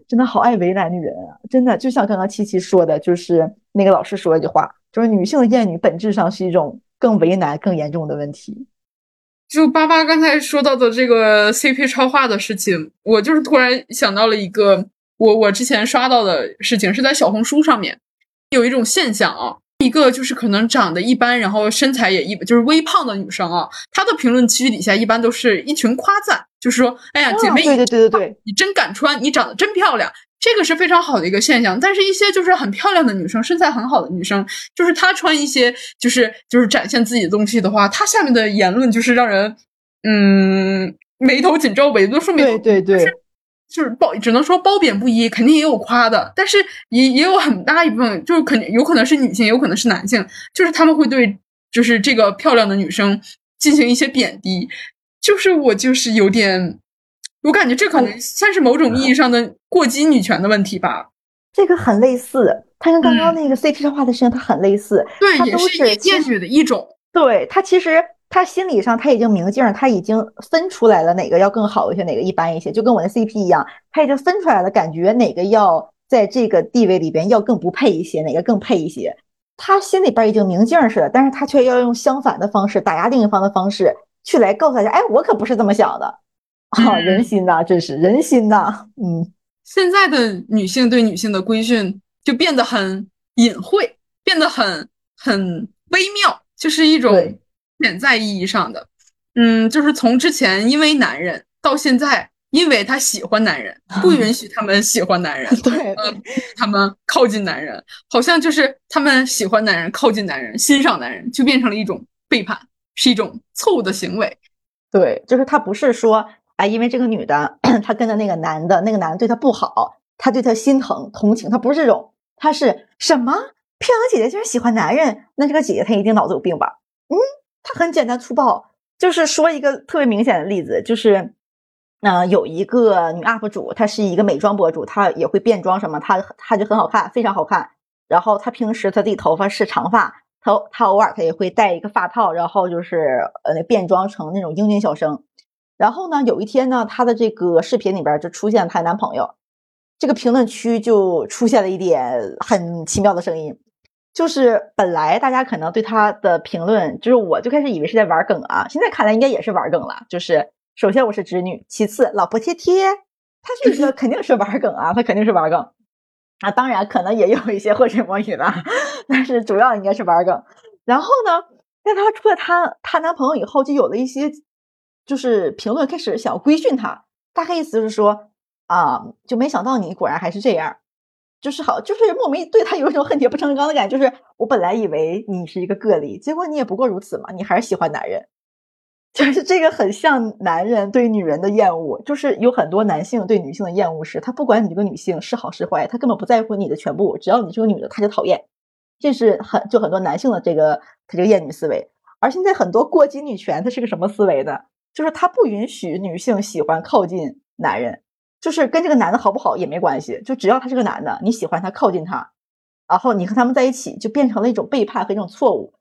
真的好爱为难女人啊！真的，就像刚刚七七说的，就是那个老师说一句话，就是女性的厌女本质上是一种更为难、更严重的问题。就八八刚才说到的这个 CP 超话的事情，我就是突然想到了一个我我之前刷到的事情，是在小红书上面有一种现象啊。一个就是可能长得一般，然后身材也一就是微胖的女生啊，她的评论区底下一般都是一群夸赞，就是说，哎呀，姐妹，对对对对对，你真敢穿，你长得真漂亮，这个是非常好的一个现象。但是，一些就是很漂亮的女生，身材很好的女生，就是她穿一些就是就是展现自己的东西的话，她下面的言论就是让人嗯眉头紧皱，尾都说明对对对。就是褒，只能说褒贬不一，肯定也有夸的，但是也也有很大一部分，就是肯定有可能是女性，有可能是男性，就是他们会对就是这个漂亮的女生进行一些贬低，就是我就是有点，我感觉这可能算是某种意义上的过激女权的问题吧。这个很类似，它跟刚刚那个 CP 化的事情它很类似，对，也是厌女的一种，对，它其实。他心理上他已经明镜，他已经分出来了哪个要更好一些，哪个一般一些，就跟我的 CP 一样，他已经分出来了，感觉哪个要在这个地位里边要更不配一些，哪个更配一些，他心里边已经明镜似的，但是他却要用相反的方式打压另一方的方式去来告诉大家，哎，我可不是这么想的。啊，人心呐，真是人心呐，嗯，现在的女性对女性的规训就变得很隐晦，变得很很微妙，就是一种。潜在意义上的，嗯，就是从之前因为男人，到现在因为他喜欢男人，不 允许他们喜欢男人，对，他们靠近男人，好像就是他们喜欢男人、靠近男人、欣赏男人，就变成了一种背叛，是一种错误的行为。对，就是他不是说，哎，因为这个女的 她跟着那个男的，那个男的对她不好，她对她心疼、同情，她不是这种，她是什么漂亮姐姐竟然喜欢男人，那这个姐姐她一定脑子有病吧？嗯。它很简单粗暴。就是说一个特别明显的例子，就是，嗯，有一个女 UP 主，她是一个美妆博主，她也会变装什么，她她就很好看，非常好看。然后她平时她自己头发是长发，她她偶尔她也会戴一个发套，然后就是呃变装成那种英俊小生。然后呢，有一天呢，她的这个视频里边就出现她男朋友，这个评论区就出现了一点很奇妙的声音。就是本来大家可能对他的评论，就是我就开始以为是在玩梗啊，现在看来应该也是玩梗了。就是首先我是直女，其次老婆贴贴，他这个肯定是玩梗啊，他肯定是玩梗啊。当然可能也有一些浑水摸鱼的，但是主要应该是玩梗。然后呢，在她出了她她男朋友以后，就有了一些就是评论开始想要规训她，大概意思就是说啊，就没想到你果然还是这样。就是好，就是莫名对他有一种恨铁不成钢的感觉。就是我本来以为你是一个个例，结果你也不过如此嘛，你还是喜欢男人。就是这个很像男人对女人的厌恶，就是有很多男性对女性的厌恶是，他不管你这个女性是好是坏，他根本不在乎你的全部，只要你是个女的，他就讨厌。这是很就很多男性的这个他这个厌女思维。而现在很多过激女权，它是个什么思维呢？就是他不允许女性喜欢靠近男人。就是跟这个男的好不好也没关系，就只要他是个男的，你喜欢他靠近他，然后你和他们在一起，就变成了一种背叛和一种错误。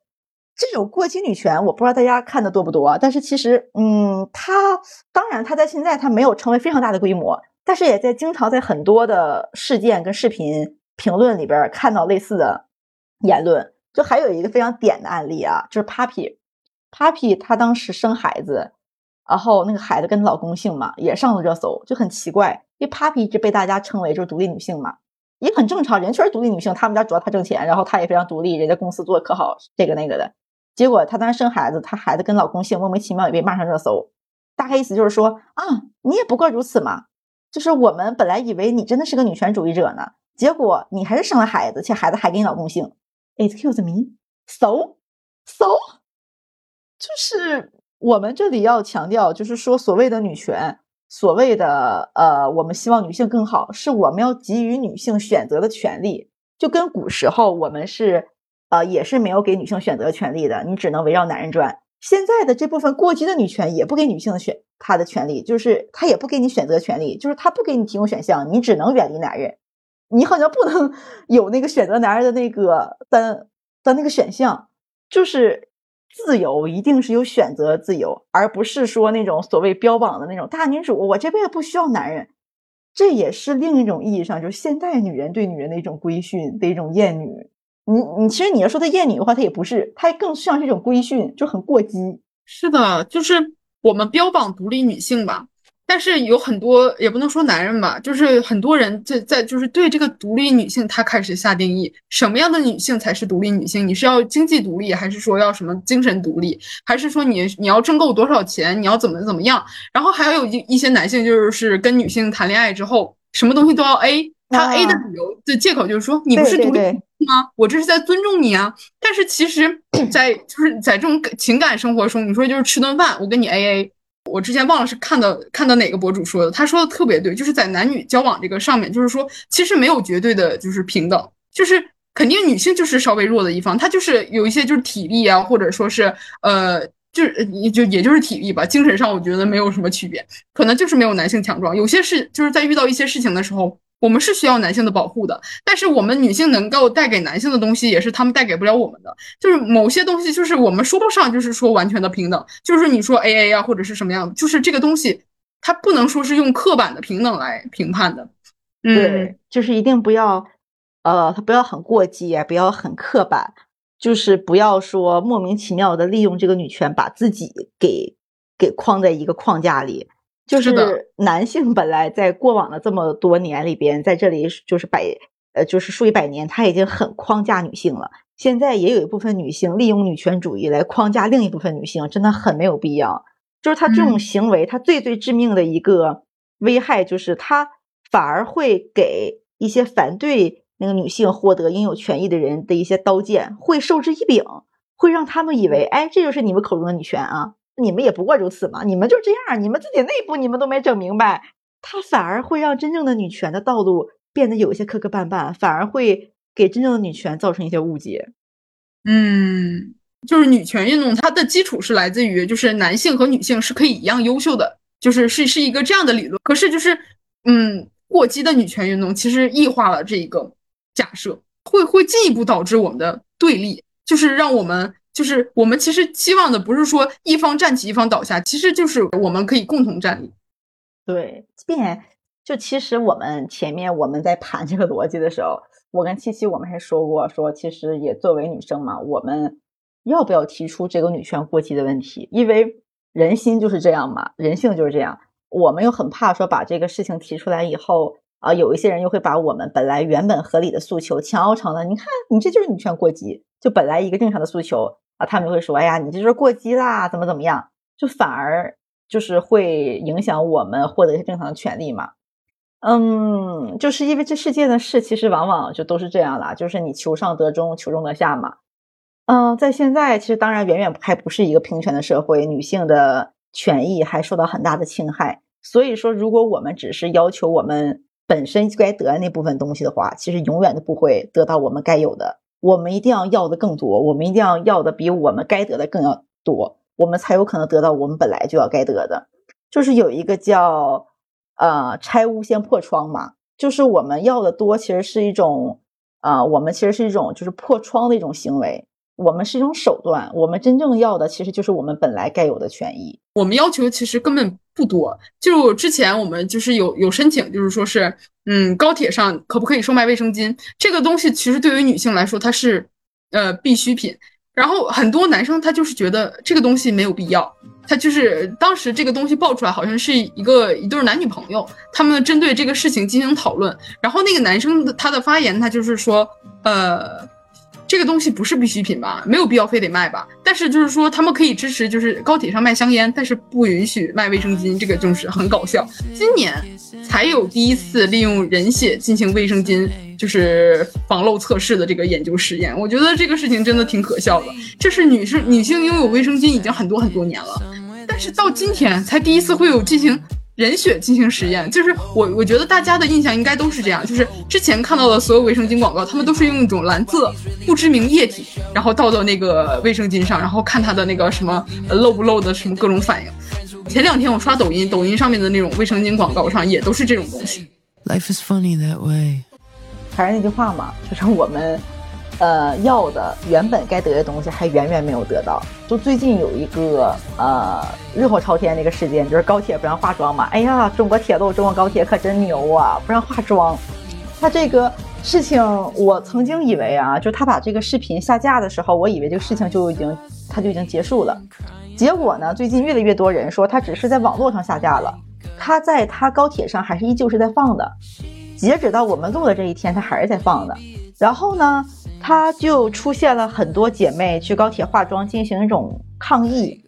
这种过激女权，我不知道大家看的多不多，但是其实，嗯，他当然他在现在他没有成为非常大的规模，但是也在经常在很多的事件跟视频评论里边看到类似的言论。就还有一个非常点的案例啊，就是 Papi，Papi 她当时生孩子。然后那个孩子跟老公姓嘛，也上了热搜，就很奇怪。因为 Papi 一直被大家称为就是独立女性嘛，也很正常，人确实独立女性，他们家主要她挣钱，然后她也非常独立，人家公司做的可好，这个那个的。结果她当时生孩子，她孩子跟老公姓，莫名其妙也被骂上热搜。大概意思就是说啊，你也不过如此嘛，就是我们本来以为你真的是个女权主义者呢，结果你还是生了孩子，且孩子还跟你老公姓。Excuse me，so so，就是。我们这里要强调，就是说，所谓的女权，所谓的呃，我们希望女性更好，是我们要给予女性选择的权利。就跟古时候我们是呃，也是没有给女性选择权利的，你只能围绕男人转。现在的这部分过激的女权也不给女性选她的权利，就是她也不给你选择权利，就是她不给你提供选项，你只能远离男人，你好像不能 有那个选择男人的那个的的那个选项，就是。自由一定是有选择自由，而不是说那种所谓标榜的那种大女主。我这辈子不需要男人，这也是另一种意义上，就是现代女人对女人的一种规训的一种厌女。你你其实你要说她厌女的话，她也不是，她更像是一种规训，就很过激。是的，就是我们标榜独立女性吧。但是有很多也不能说男人吧，就是很多人在在就是对这个独立女性，他开始下定义，什么样的女性才是独立女性？你是要经济独立，还是说要什么精神独立，还是说你你要挣够多少钱，你要怎么怎么样？然后还有一一些男性就是跟女性谈恋爱之后，什么东西都要 A，他 A 的理由的借口就是说你不是独立吗？我这是在尊重你啊。但是其实，在就是在这种情感生活中，你说就是吃顿饭，我跟你 AA。我之前忘了是看到看到哪个博主说的，他说的特别对，就是在男女交往这个上面，就是说其实没有绝对的，就是平等，就是肯定女性就是稍微弱的一方，她就是有一些就是体力啊，或者说是呃，就是就也就是体力吧，精神上我觉得没有什么区别，可能就是没有男性强壮，有些事就是在遇到一些事情的时候。我们是需要男性的保护的，但是我们女性能够带给男性的东西，也是他们带给不了我们的。就是某些东西，就是我们说不上，就是说完全的平等。就是你说 A A 啊，或者是什么样，就是这个东西，它不能说是用刻板的平等来评判的。对，就是一定不要，呃，他不要很过激，不要很刻板，就是不要说莫名其妙的利用这个女权，把自己给给框在一个框架里。就是男性本来在过往的这么多年里边，在这里就是百呃，就是数以百年，他已经很框架女性了。现在也有一部分女性利用女权主义来框架另一部分女性，真的很没有必要。就是他这种行为，他最最致命的一个危害，就是他反而会给一些反对那个女性获得应有权益的人的一些刀剑，会授之以柄，会让他们以为，哎，这就是你们口中的女权啊。你们也不过如此嘛，你们就这样，你们自己内部你们都没整明白，他反而会让真正的女权的道路变得有一些磕磕绊绊，反而会给真正的女权造成一些误解。嗯，就是女权运动，它的基础是来自于就是男性和女性是可以一样优秀的，就是是是一个这样的理论。可是就是嗯，过激的女权运动其实异化了这一个假设，会会进一步导致我们的对立，就是让我们就是我们其实期望的不是说一方站起一方倒下，其实就是我们可以共同站立。对，并就其实我们前面我们在盘这个逻辑的时候，我跟七七我们还说过，说其实也作为女生嘛，我们要不要提出这个女权过激的问题？因为人心就是这样嘛，人性就是这样。我们又很怕说把这个事情提出来以后啊，有一些人又会把我们本来原本合理的诉求强熬成了，你看你这就是女权过激，就本来一个正常的诉求啊，他们会说，哎呀，你这就是过激啦，怎么怎么样，就反而。就是会影响我们获得一些正常的权利嘛？嗯，就是因为这世界的事其实往往就都是这样啦，就是你求上得中，求中得下嘛。嗯，在现在其实当然远远还不是一个平权的社会，女性的权益还受到很大的侵害。所以说，如果我们只是要求我们本身该得的那部分东西的话，其实永远都不会得到我们该有的。我们一定要要的更多，我们一定要要的比我们该得的更要多。我们才有可能得到我们本来就要该得的，就是有一个叫呃拆屋先破窗嘛，就是我们要的多，其实是一种啊，我们其实是一种就是破窗的一种行为，我们是一种手段，我们真正要的其实就是我们本来该有的权益。我们要求其实根本不多，就之前我们就是有有申请，就是说是嗯高铁上可不可以售卖卫生巾这个东西，其实对于女性来说它是呃必需品。然后很多男生他就是觉得这个东西没有必要，他就是当时这个东西爆出来，好像是一个一对男女朋友，他们针对这个事情进行讨论。然后那个男生他的发言，他就是说，呃，这个东西不是必需品吧，没有必要非得卖吧。但是就是说他们可以支持，就是高铁上卖香烟，但是不允许卖卫生巾，这个就是很搞笑。今年才有第一次利用人血进行卫生巾。就是防漏测试的这个研究实验，我觉得这个事情真的挺可笑的。这是女生女性拥有卫生巾已经很多很多年了，但是到今天才第一次会有进行人血进行实验。就是我我觉得大家的印象应该都是这样，就是之前看到的所有卫生巾广告，他们都是用一种蓝色不知名液体，然后倒到那个卫生巾上，然后看它的那个什么漏不漏的什么各种反应。前两天我刷抖音，抖音上面的那种卫生巾广告上也都是这种东西。Life is funny that way. 还是那句话嘛，就是我们，呃，要的原本该得的东西还远远没有得到。就最近有一个呃热火朝天的一个事件，就是高铁不让化妆嘛。哎呀，中国铁路、中国高铁可真牛啊，不让化妆。他这个事情，我曾经以为啊，就他把这个视频下架的时候，我以为这个事情就已经他就已经结束了。结果呢，最近越来越多人说他只是在网络上下架了，他在他高铁上还是依旧是在放的。截止到我们录的这一天，他还是在放的。然后呢，它就出现了很多姐妹去高铁化妆进行一种抗议。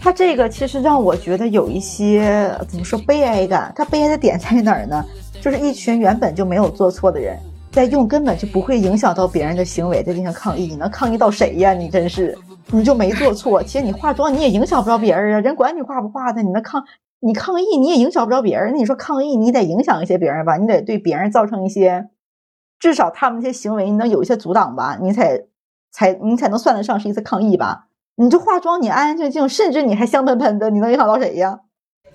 它这个其实让我觉得有一些怎么说悲哀感。它悲哀的点在哪儿呢？就是一群原本就没有做错的人，在用根本就不会影响到别人的行为在进行抗议。你能抗议到谁呀？你真是，你就没做错。其实你化妆你也影响不着别人啊，人管你化不化的，你能抗？你抗议你也影响不着别人，那你说抗议你得影响一些别人吧，你得对别人造成一些，至少他们这些行为你能有一些阻挡吧，你才才你才能算得上是一次抗议吧。你就化妆，你安安静静，甚至你还香喷喷的，你能影响到谁呀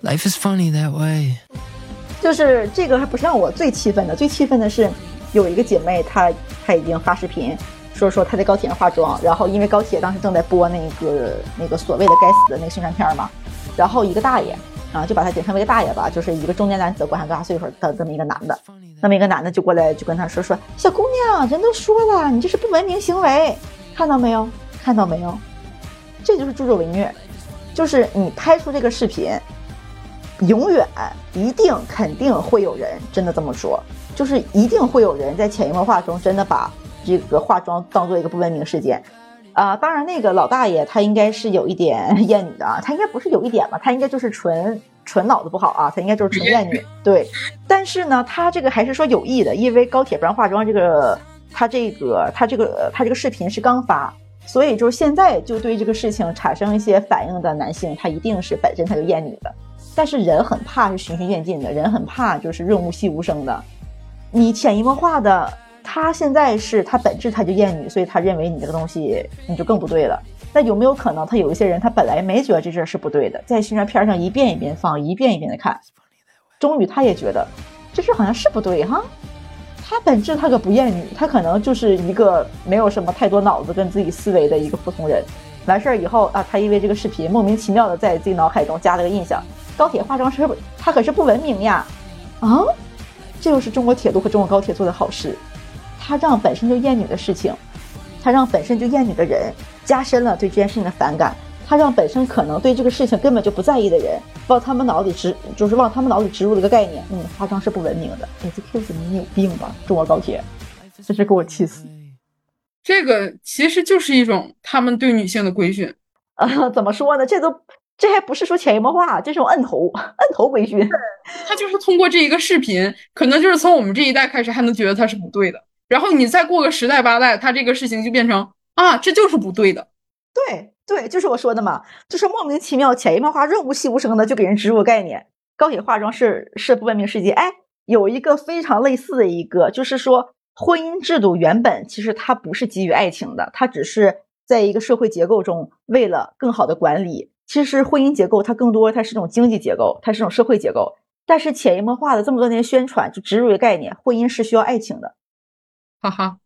？Life is funny that way。就是这个还不是让我最气愤的，最气愤的是有一个姐妹，她她已经发视频说说她在高铁上化妆，然后因为高铁当时正在播那个那个所谓的该死的那个宣传片嘛，然后一个大爷。啊，就把他简称为个大爷吧，就是一个中年男子，管他多大岁数的这么一个男的，那么一个男的就过来就跟他说说，小姑娘，人都说了，你这是不文明行为，看到没有？看到没有？这就是助纣为虐，就是你拍出这个视频，永远一定肯定会有人真的这么说，就是一定会有人在潜移默化中真的把这个化妆当做一个不文明事件。啊，当然，那个老大爷他应该是有一点 厌女的啊，他应该不是有一点吧，他应该就是纯纯脑子不好啊，他应该就是纯厌女。对，但是呢，他这个还是说有意的，因为高铁不让化妆这个，他这个他这个他这个视频是刚发，所以就是现在就对这个事情产生一些反应的男性，他一定是本身他就厌女的。但是人很怕是循序渐进的，人很怕就是润物细无声的，你潜移默化的。他现在是他本质他就厌女，所以他认为你这个东西你就更不对了。那有没有可能他有一些人他本来没觉得这事儿是不对的，在宣传片上一遍一遍放，一遍一遍的看，终于他也觉得这事儿好像是不对哈。他本质他可不厌女，他可能就是一个没有什么太多脑子跟自己思维的一个普通人。完事儿以后啊，他因为这个视频莫名其妙的在自己脑海中加了个印象：高铁化妆师，他可是不文明呀！啊，这又是中国铁路和中国高铁做的好事，他让本身就厌女的事情，他让本身就厌女的人加深了对这件事情的反感。他让本身可能对这个事情根本就不在意的人，往他们脑里植，就是往他们脑里植入了一个概念，嗯，化妆是不文明的。哎，这 Q 子你有病吧？中国高铁，真是给我气死。这个其实就是一种他们对女性的规训啊？怎么说呢？这都这还不是说潜移默化，这是种摁头 摁头规训。他就是通过这一个视频，可能就是从我们这一代开始还能觉得他是不对的，然后你再过个十代八代，他这个事情就变成啊，这就是不对的。对。对，就是我说的嘛，就是莫名其妙、潜移默化、润物细无声的就给人植入概念，高铁化妆是是不文明世界。哎，有一个非常类似的一个，就是说婚姻制度原本其实它不是基于爱情的，它只是在一个社会结构中为了更好的管理。其实婚姻结构它更多它是一种经济结构，它是一种社会结构，但是潜移默化的这么多年宣传就植入一个概念，婚姻是需要爱情的，哈哈。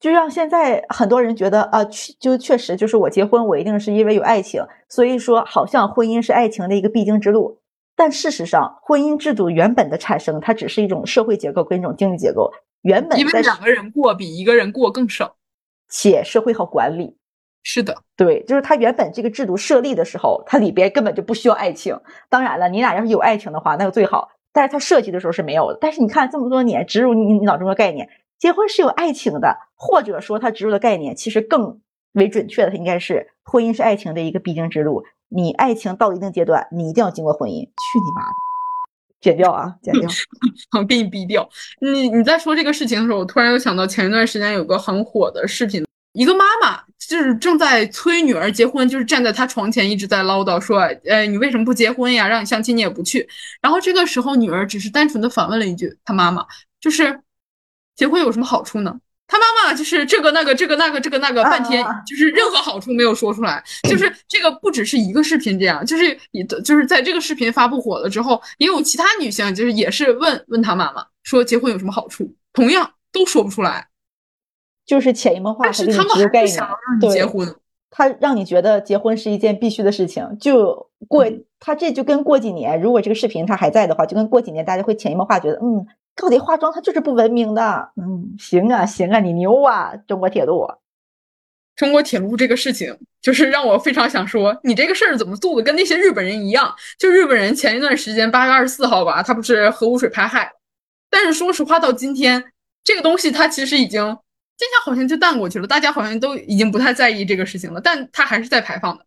就让现在很多人觉得啊，确就确实就是我结婚，我一定是因为有爱情，所以说好像婚姻是爱情的一个必经之路。但事实上，婚姻制度原本的产生，它只是一种社会结构跟一种经济结构。原本因为两个人过比一个人过更省，且社会好管理。是的，对，就是它原本这个制度设立的时候，它里边根本就不需要爱情。当然了，你俩要是有爱情的话，那就最好。但是它设计的时候是没有的。但是你看这么多年植入你你脑中的概念。结婚是有爱情的，或者说他植入的概念其实更为准确的，它应该是婚姻是爱情的一个必经之路。你爱情到一定阶段，你一定要经过婚姻。去你妈的，剪掉啊，剪掉，好给你逼掉。你你在说这个事情的时候，我突然又想到前一段时间有个很火的视频，一个妈妈就是正在催女儿结婚，就是站在她床前一直在唠叨说，呃，你为什么不结婚呀？让你相亲你也不去。然后这个时候女儿只是单纯的反问了一句，她妈妈就是。结婚有什么好处呢？他妈妈就是这个那个这个那个这个那个半天，就是任何好处没有说出来。就是这个不只是一个视频这样，就是也就是在这个视频发布火了之后，也有其他女性就是也是问问他妈妈说结婚有什么好处，同样都说不出来，就是潜移默化。但是他们还是想让你结婚，他让你觉得结婚是一件必须的事情。就过他这就跟过几年，如果这个视频他还在的话，就跟过几年大家会潜移默化觉得嗯。到底化妆它就是不文明的，嗯，行啊，行啊，你牛啊，中国铁路，中国铁路这个事情，就是让我非常想说，你这个事儿怎么做的跟那些日本人一样？就日本人前一段时间八月二十四号吧，他不是核污水排海，但是说实话，到今天这个东西它其实已经今天好像就淡过去了，大家好像都已经不太在意这个事情了，但它还是在排放的。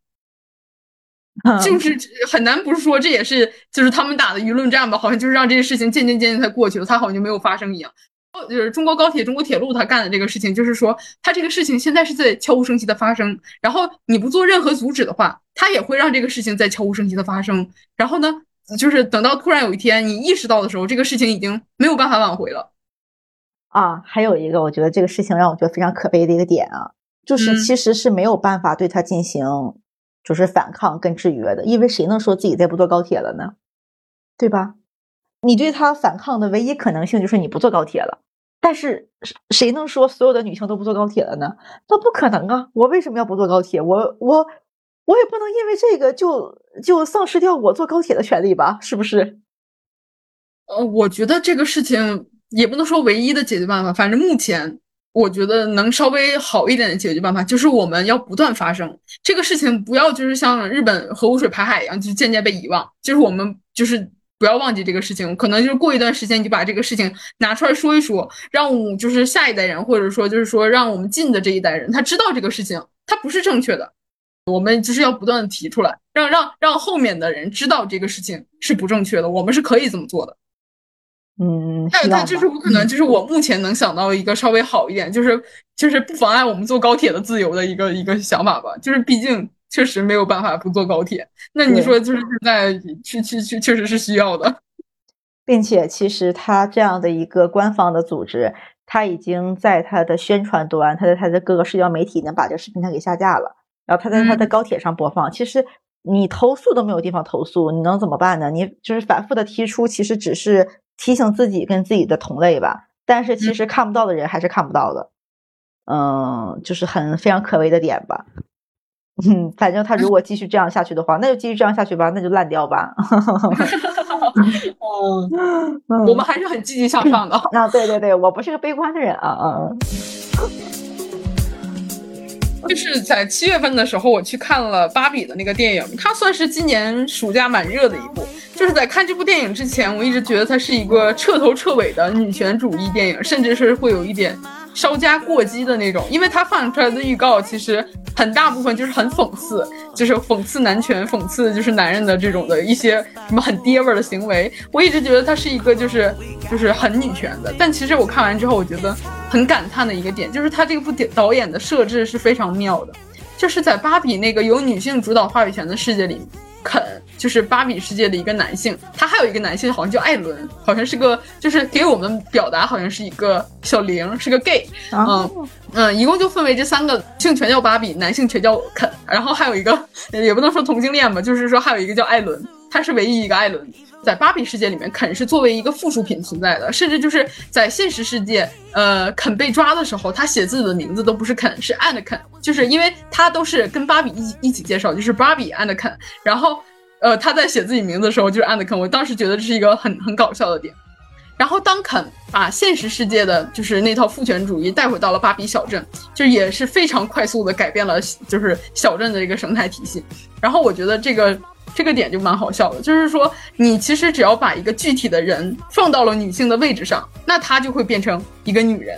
就是 很难，不是说这也是就是他们打的舆论战吧？好像就是让这些事情渐渐渐渐才过去了，它好像就没有发生一样。就是中国高铁、中国铁路他干的这个事情，就是说他这个事情现在是在悄无声息的发生，然后你不做任何阻止的话，他也会让这个事情在悄无声息的发生。然后呢，就是等到突然有一天你意识到的时候，这个事情已经没有办法挽回了。啊，还有一个，我觉得这个事情让我觉得非常可悲的一个点啊，就是其实是没有办法对他进行。就是反抗跟制约的，因为谁能说自己再不坐高铁了呢？对吧？你对他反抗的唯一可能性就是你不坐高铁了。但是谁能说所有的女性都不坐高铁了呢？那不可能啊！我为什么要不坐高铁？我我我也不能因为这个就就丧失掉我坐高铁的权利吧？是不是？呃，我觉得这个事情也不能说唯一的解决办法，反正目前。我觉得能稍微好一点的解决办法，就是我们要不断发生这个事情，不要就是像日本核污水排海一样，就渐渐被遗忘。就是我们就是不要忘记这个事情，可能就是过一段时间，你就把这个事情拿出来说一说，让就是下一代人，或者说就是说让我们近的这一代人，他知道这个事情他不是正确的。我们就是要不断的提出来，让让让后面的人知道这个事情是不正确的，我们是可以这么做的。嗯，但但就是我可能就是我目前能想到一个稍微好一点，就是就是不妨碍我们坐高铁的自由的一个一个想法吧。就是毕竟确实没有办法不坐高铁，那你说就是现在去去去确实是需要的，并且其实他这样的一个官方的组织，他已经在他的宣传端，他在他的各个社交媒体能把这个视频他给下架了，然后他在他的高铁上播放。其实你投诉都没有地方投诉，你能怎么办呢？你就是反复的提出，其实只是提醒自己跟自己的同类吧。但是其实看不到的人还是看不到的，嗯，就是很非常可悲的点吧。嗯，反正他如果继续这样下去的话，那就继续这样下去吧，那就烂掉吧。嗯，我们还是很积极向上的。啊，对对对，我不是个悲观的人啊啊。就是在七月份的时候，我去看了芭比的那个电影，它算是今年暑假蛮热的一部。就是在看这部电影之前，我一直觉得它是一个彻头彻尾的女权主义电影，甚至是会有一点。稍加过激的那种，因为它放出来的预告其实很大部分就是很讽刺，就是讽刺男权，讽刺就是男人的这种的一些什么很爹味儿的行为。我一直觉得它是一个就是就是很女权的，但其实我看完之后，我觉得很感叹的一个点就是它这部电导演的设置是非常妙的，就是在芭比那个有女性主导话语权的世界里。肯就是芭比世界的一个男性，他还有一个男性，好像叫艾伦，好像是个，就是给我们表达好像是一个小玲，是个 gay，嗯嗯，一共就分为这三个性全叫芭比，男性全叫肯，然后还有一个也不能说同性恋吧，就是说还有一个叫艾伦，他是唯一一个艾伦。在芭比世界里面，肯是作为一个附属品存在的，甚至就是在现实世界，呃，肯被抓的时候，他写自己的名字都不是肯，是 and 肯，就是因为他都是跟芭比一一起介绍，就是芭比 and 肯，然后，呃，他在写自己名字的时候就是 and 肯，我当时觉得这是一个很很搞笑的点。然后当肯把现实世界的就是那套父权主义带回到了芭比小镇，就也是非常快速的改变了就是小镇的一个生态体系。然后我觉得这个。这个点就蛮好笑的，就是说你其实只要把一个具体的人放到了女性的位置上，那她就会变成一个女人。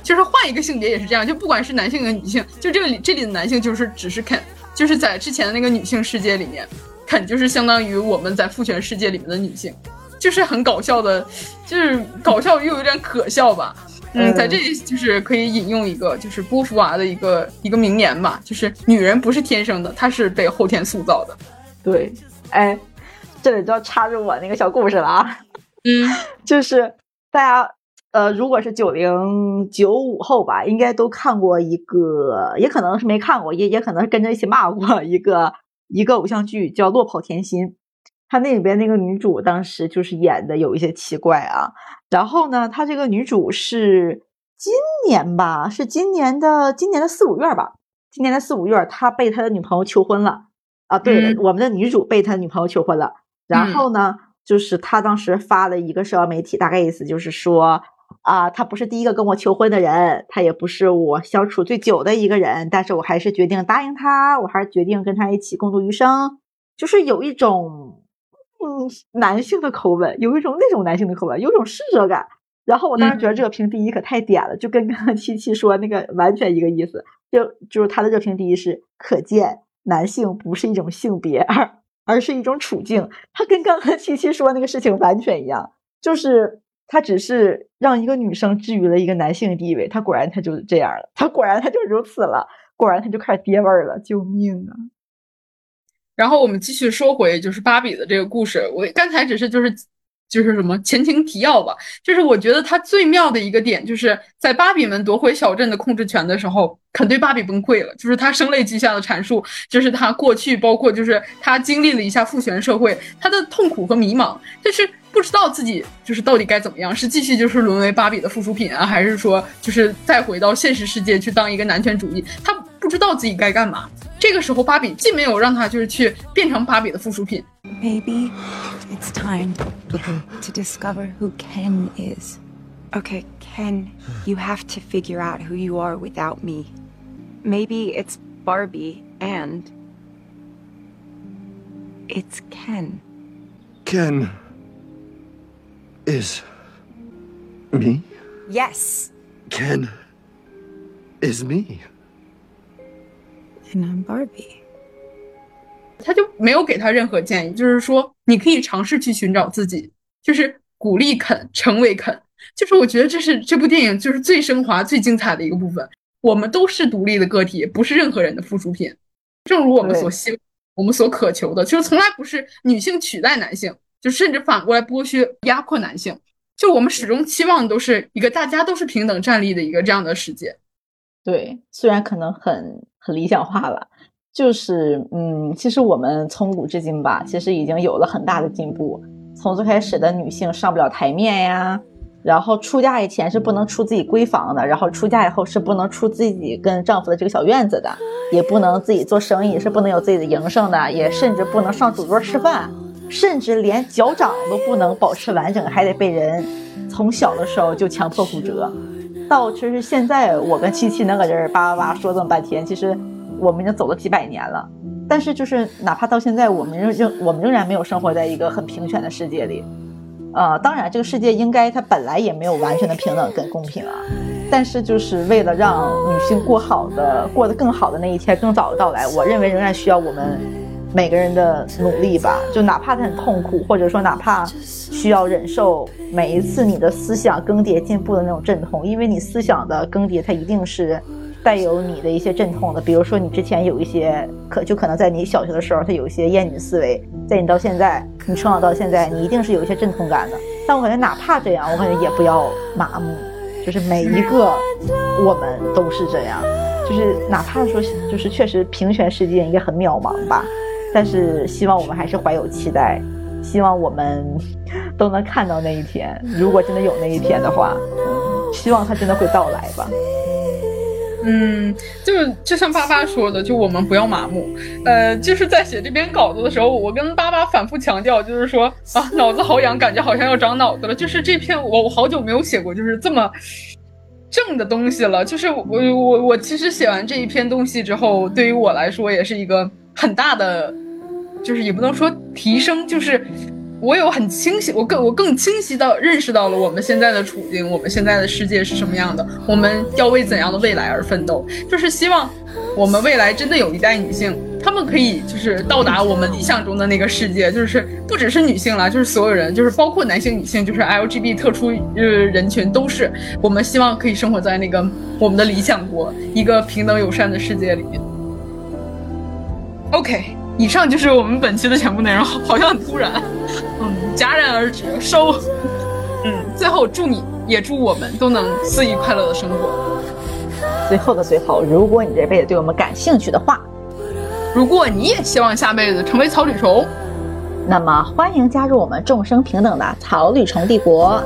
就是换一个性别也是这样，就不管是男性和女性，就这里这里的男性就是只是肯，就是在之前的那个女性世界里面，肯就是相当于我们在父权世界里面的女性，就是很搞笑的，就是搞笑又有点可笑吧。嗯，在这里就是可以引用一个就是波伏娃的一个一个名言吧，就是女人不是天生的，她是被后天塑造的。对，哎，这里就要插入我那个小故事了啊。嗯，就是大家呃，如果是九零九五后吧，应该都看过一个，也可能是没看过，也也可能是跟着一起骂过一个一个偶像剧叫《落跑甜心》。他那里边那个女主当时就是演的有一些奇怪啊。然后呢，她这个女主是今年吧，是今年的今年的四五月吧，今年的四五月，她被他的女朋友求婚了。啊，对我们的女主被他女朋友求婚了，然后呢，就是他当时发了一个社交媒体，大概意思就是说，啊，他不是第一个跟我求婚的人，他也不是我相处最久的一个人，但是我还是决定答应他，我还是决定跟他一起共度余生，就是有一种，嗯，男性的口吻，有一种那种男性的口吻，有种施舍感。然后我当时觉得热评第一可太点了，就跟刚刚七七说那个完全一个意思，就就是他的热评第一是可见。男性不是一种性别，而而是一种处境。他跟刚刚七七说那个事情完全一样，就是他只是让一个女生置于了一个男性地位。他果然他就这样了，他果然他就如此了，果然他就开始爹味儿了，救命啊！然后我们继续说回就是芭比的这个故事，我刚才只是就是。就是什么前情提要吧，就是我觉得他最妙的一个点，就是在芭比们夺回小镇的控制权的时候，肯对芭比崩溃了。就是他声泪俱下的阐述，就是他过去，包括就是他经历了一下父权社会，他的痛苦和迷茫，就是不知道自己就是到底该怎么样，是继续就是沦为芭比的附属品啊，还是说就是再回到现实世界去当一个男权主义？他不知道自己该干嘛。这个时候，芭比既没有让他就是去变成芭比的附属品。Maybe it's time to discover who Ken is. Okay, Ken, you have to figure out who you are without me. Maybe it's Barbie and it's Ken. Ken is me? Yes. Ken is me. And I'm Barbie. 他就没有给他任何建议，就是说你可以尝试去寻找自己，就是鼓励肯成为肯，就是我觉得这是这部电影就是最升华、最精彩的一个部分。我们都是独立的个体，不是任何人的附属品。正如我们所希、我们所渴求的，就是从来不是女性取代男性，就甚至反过来剥削、压迫男性。就我们始终期望都是一个大家都是平等站立的一个这样的世界。对，虽然可能很很理想化了，就是嗯，其实我们从古至今吧，其实已经有了很大的进步。从最开始的女性上不了台面呀，然后出嫁以前是不能出自己闺房的，然后出嫁以后是不能出自己跟丈夫的这个小院子的，也不能自己做生意，是不能有自己的营生的，也甚至不能上主桌吃饭，甚至连脚掌都不能保持完整，还得被人从小的时候就强迫骨折。到其实现在我跟七七那个人叭叭叭说这么半天，其实我们已经走了几百年了。但是就是哪怕到现在，我们仍仍我们仍然没有生活在一个很平权的世界里，呃，当然这个世界应该它本来也没有完全的平等跟公平啊。但是就是为了让女性过好的、过得更好的那一天更早的到来，我认为仍然需要我们每个人的努力吧。就哪怕它很痛苦，或者说哪怕需要忍受每一次你的思想更迭进步的那种阵痛，因为你思想的更迭，它一定是。带有你的一些阵痛的，比如说你之前有一些可就可能在你小学的时候，他有一些厌女思维，在你到现在，你成长到现在，你一定是有一些阵痛感的。但我感觉哪怕这样，我感觉也不要麻木，就是每一个我们都是这样，就是哪怕说就是确实平权世界也很渺茫吧，但是希望我们还是怀有期待，希望我们都能看到那一天。如果真的有那一天的话，希望它真的会到来吧。嗯，就就像巴巴说的，就我们不要麻木。呃，就是在写这篇稿子的时候，我跟巴巴反复强调，就是说啊，脑子好痒，感觉好像要长脑子了。就是这篇我我好久没有写过，就是这么正的东西了。就是我我我其实写完这一篇东西之后，对于我来说也是一个很大的，就是也不能说提升，就是。我有很清晰，我更我更清晰的认识到了我们现在的处境，我们现在的世界是什么样的，我们要为怎样的未来而奋斗，就是希望我们未来真的有一代女性，她们可以就是到达我们理想中的那个世界，就是不只是女性了，就是所有人，就是包括男性、女性，就是 LGBT 特殊呃人群都是，我们希望可以生活在那个我们的理想国，一个平等友善的世界里面。OK。以上就是我们本期的全部内容，好像很突然，嗯，戛然而止，收，嗯，最后祝你也祝我们都能肆意快乐的生活。最后的最后，如果你这辈子对我们感兴趣的话，如果你也希望下辈子成为草履虫，那么欢迎加入我们众生平等的草履虫帝国。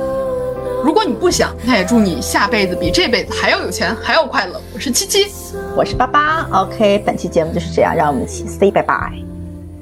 如果你不想，那也祝你下辈子比这辈子还要有钱，还要快乐。我是七七，我是八八。OK，本期节目就是这样，让我们一起 say 拜拜，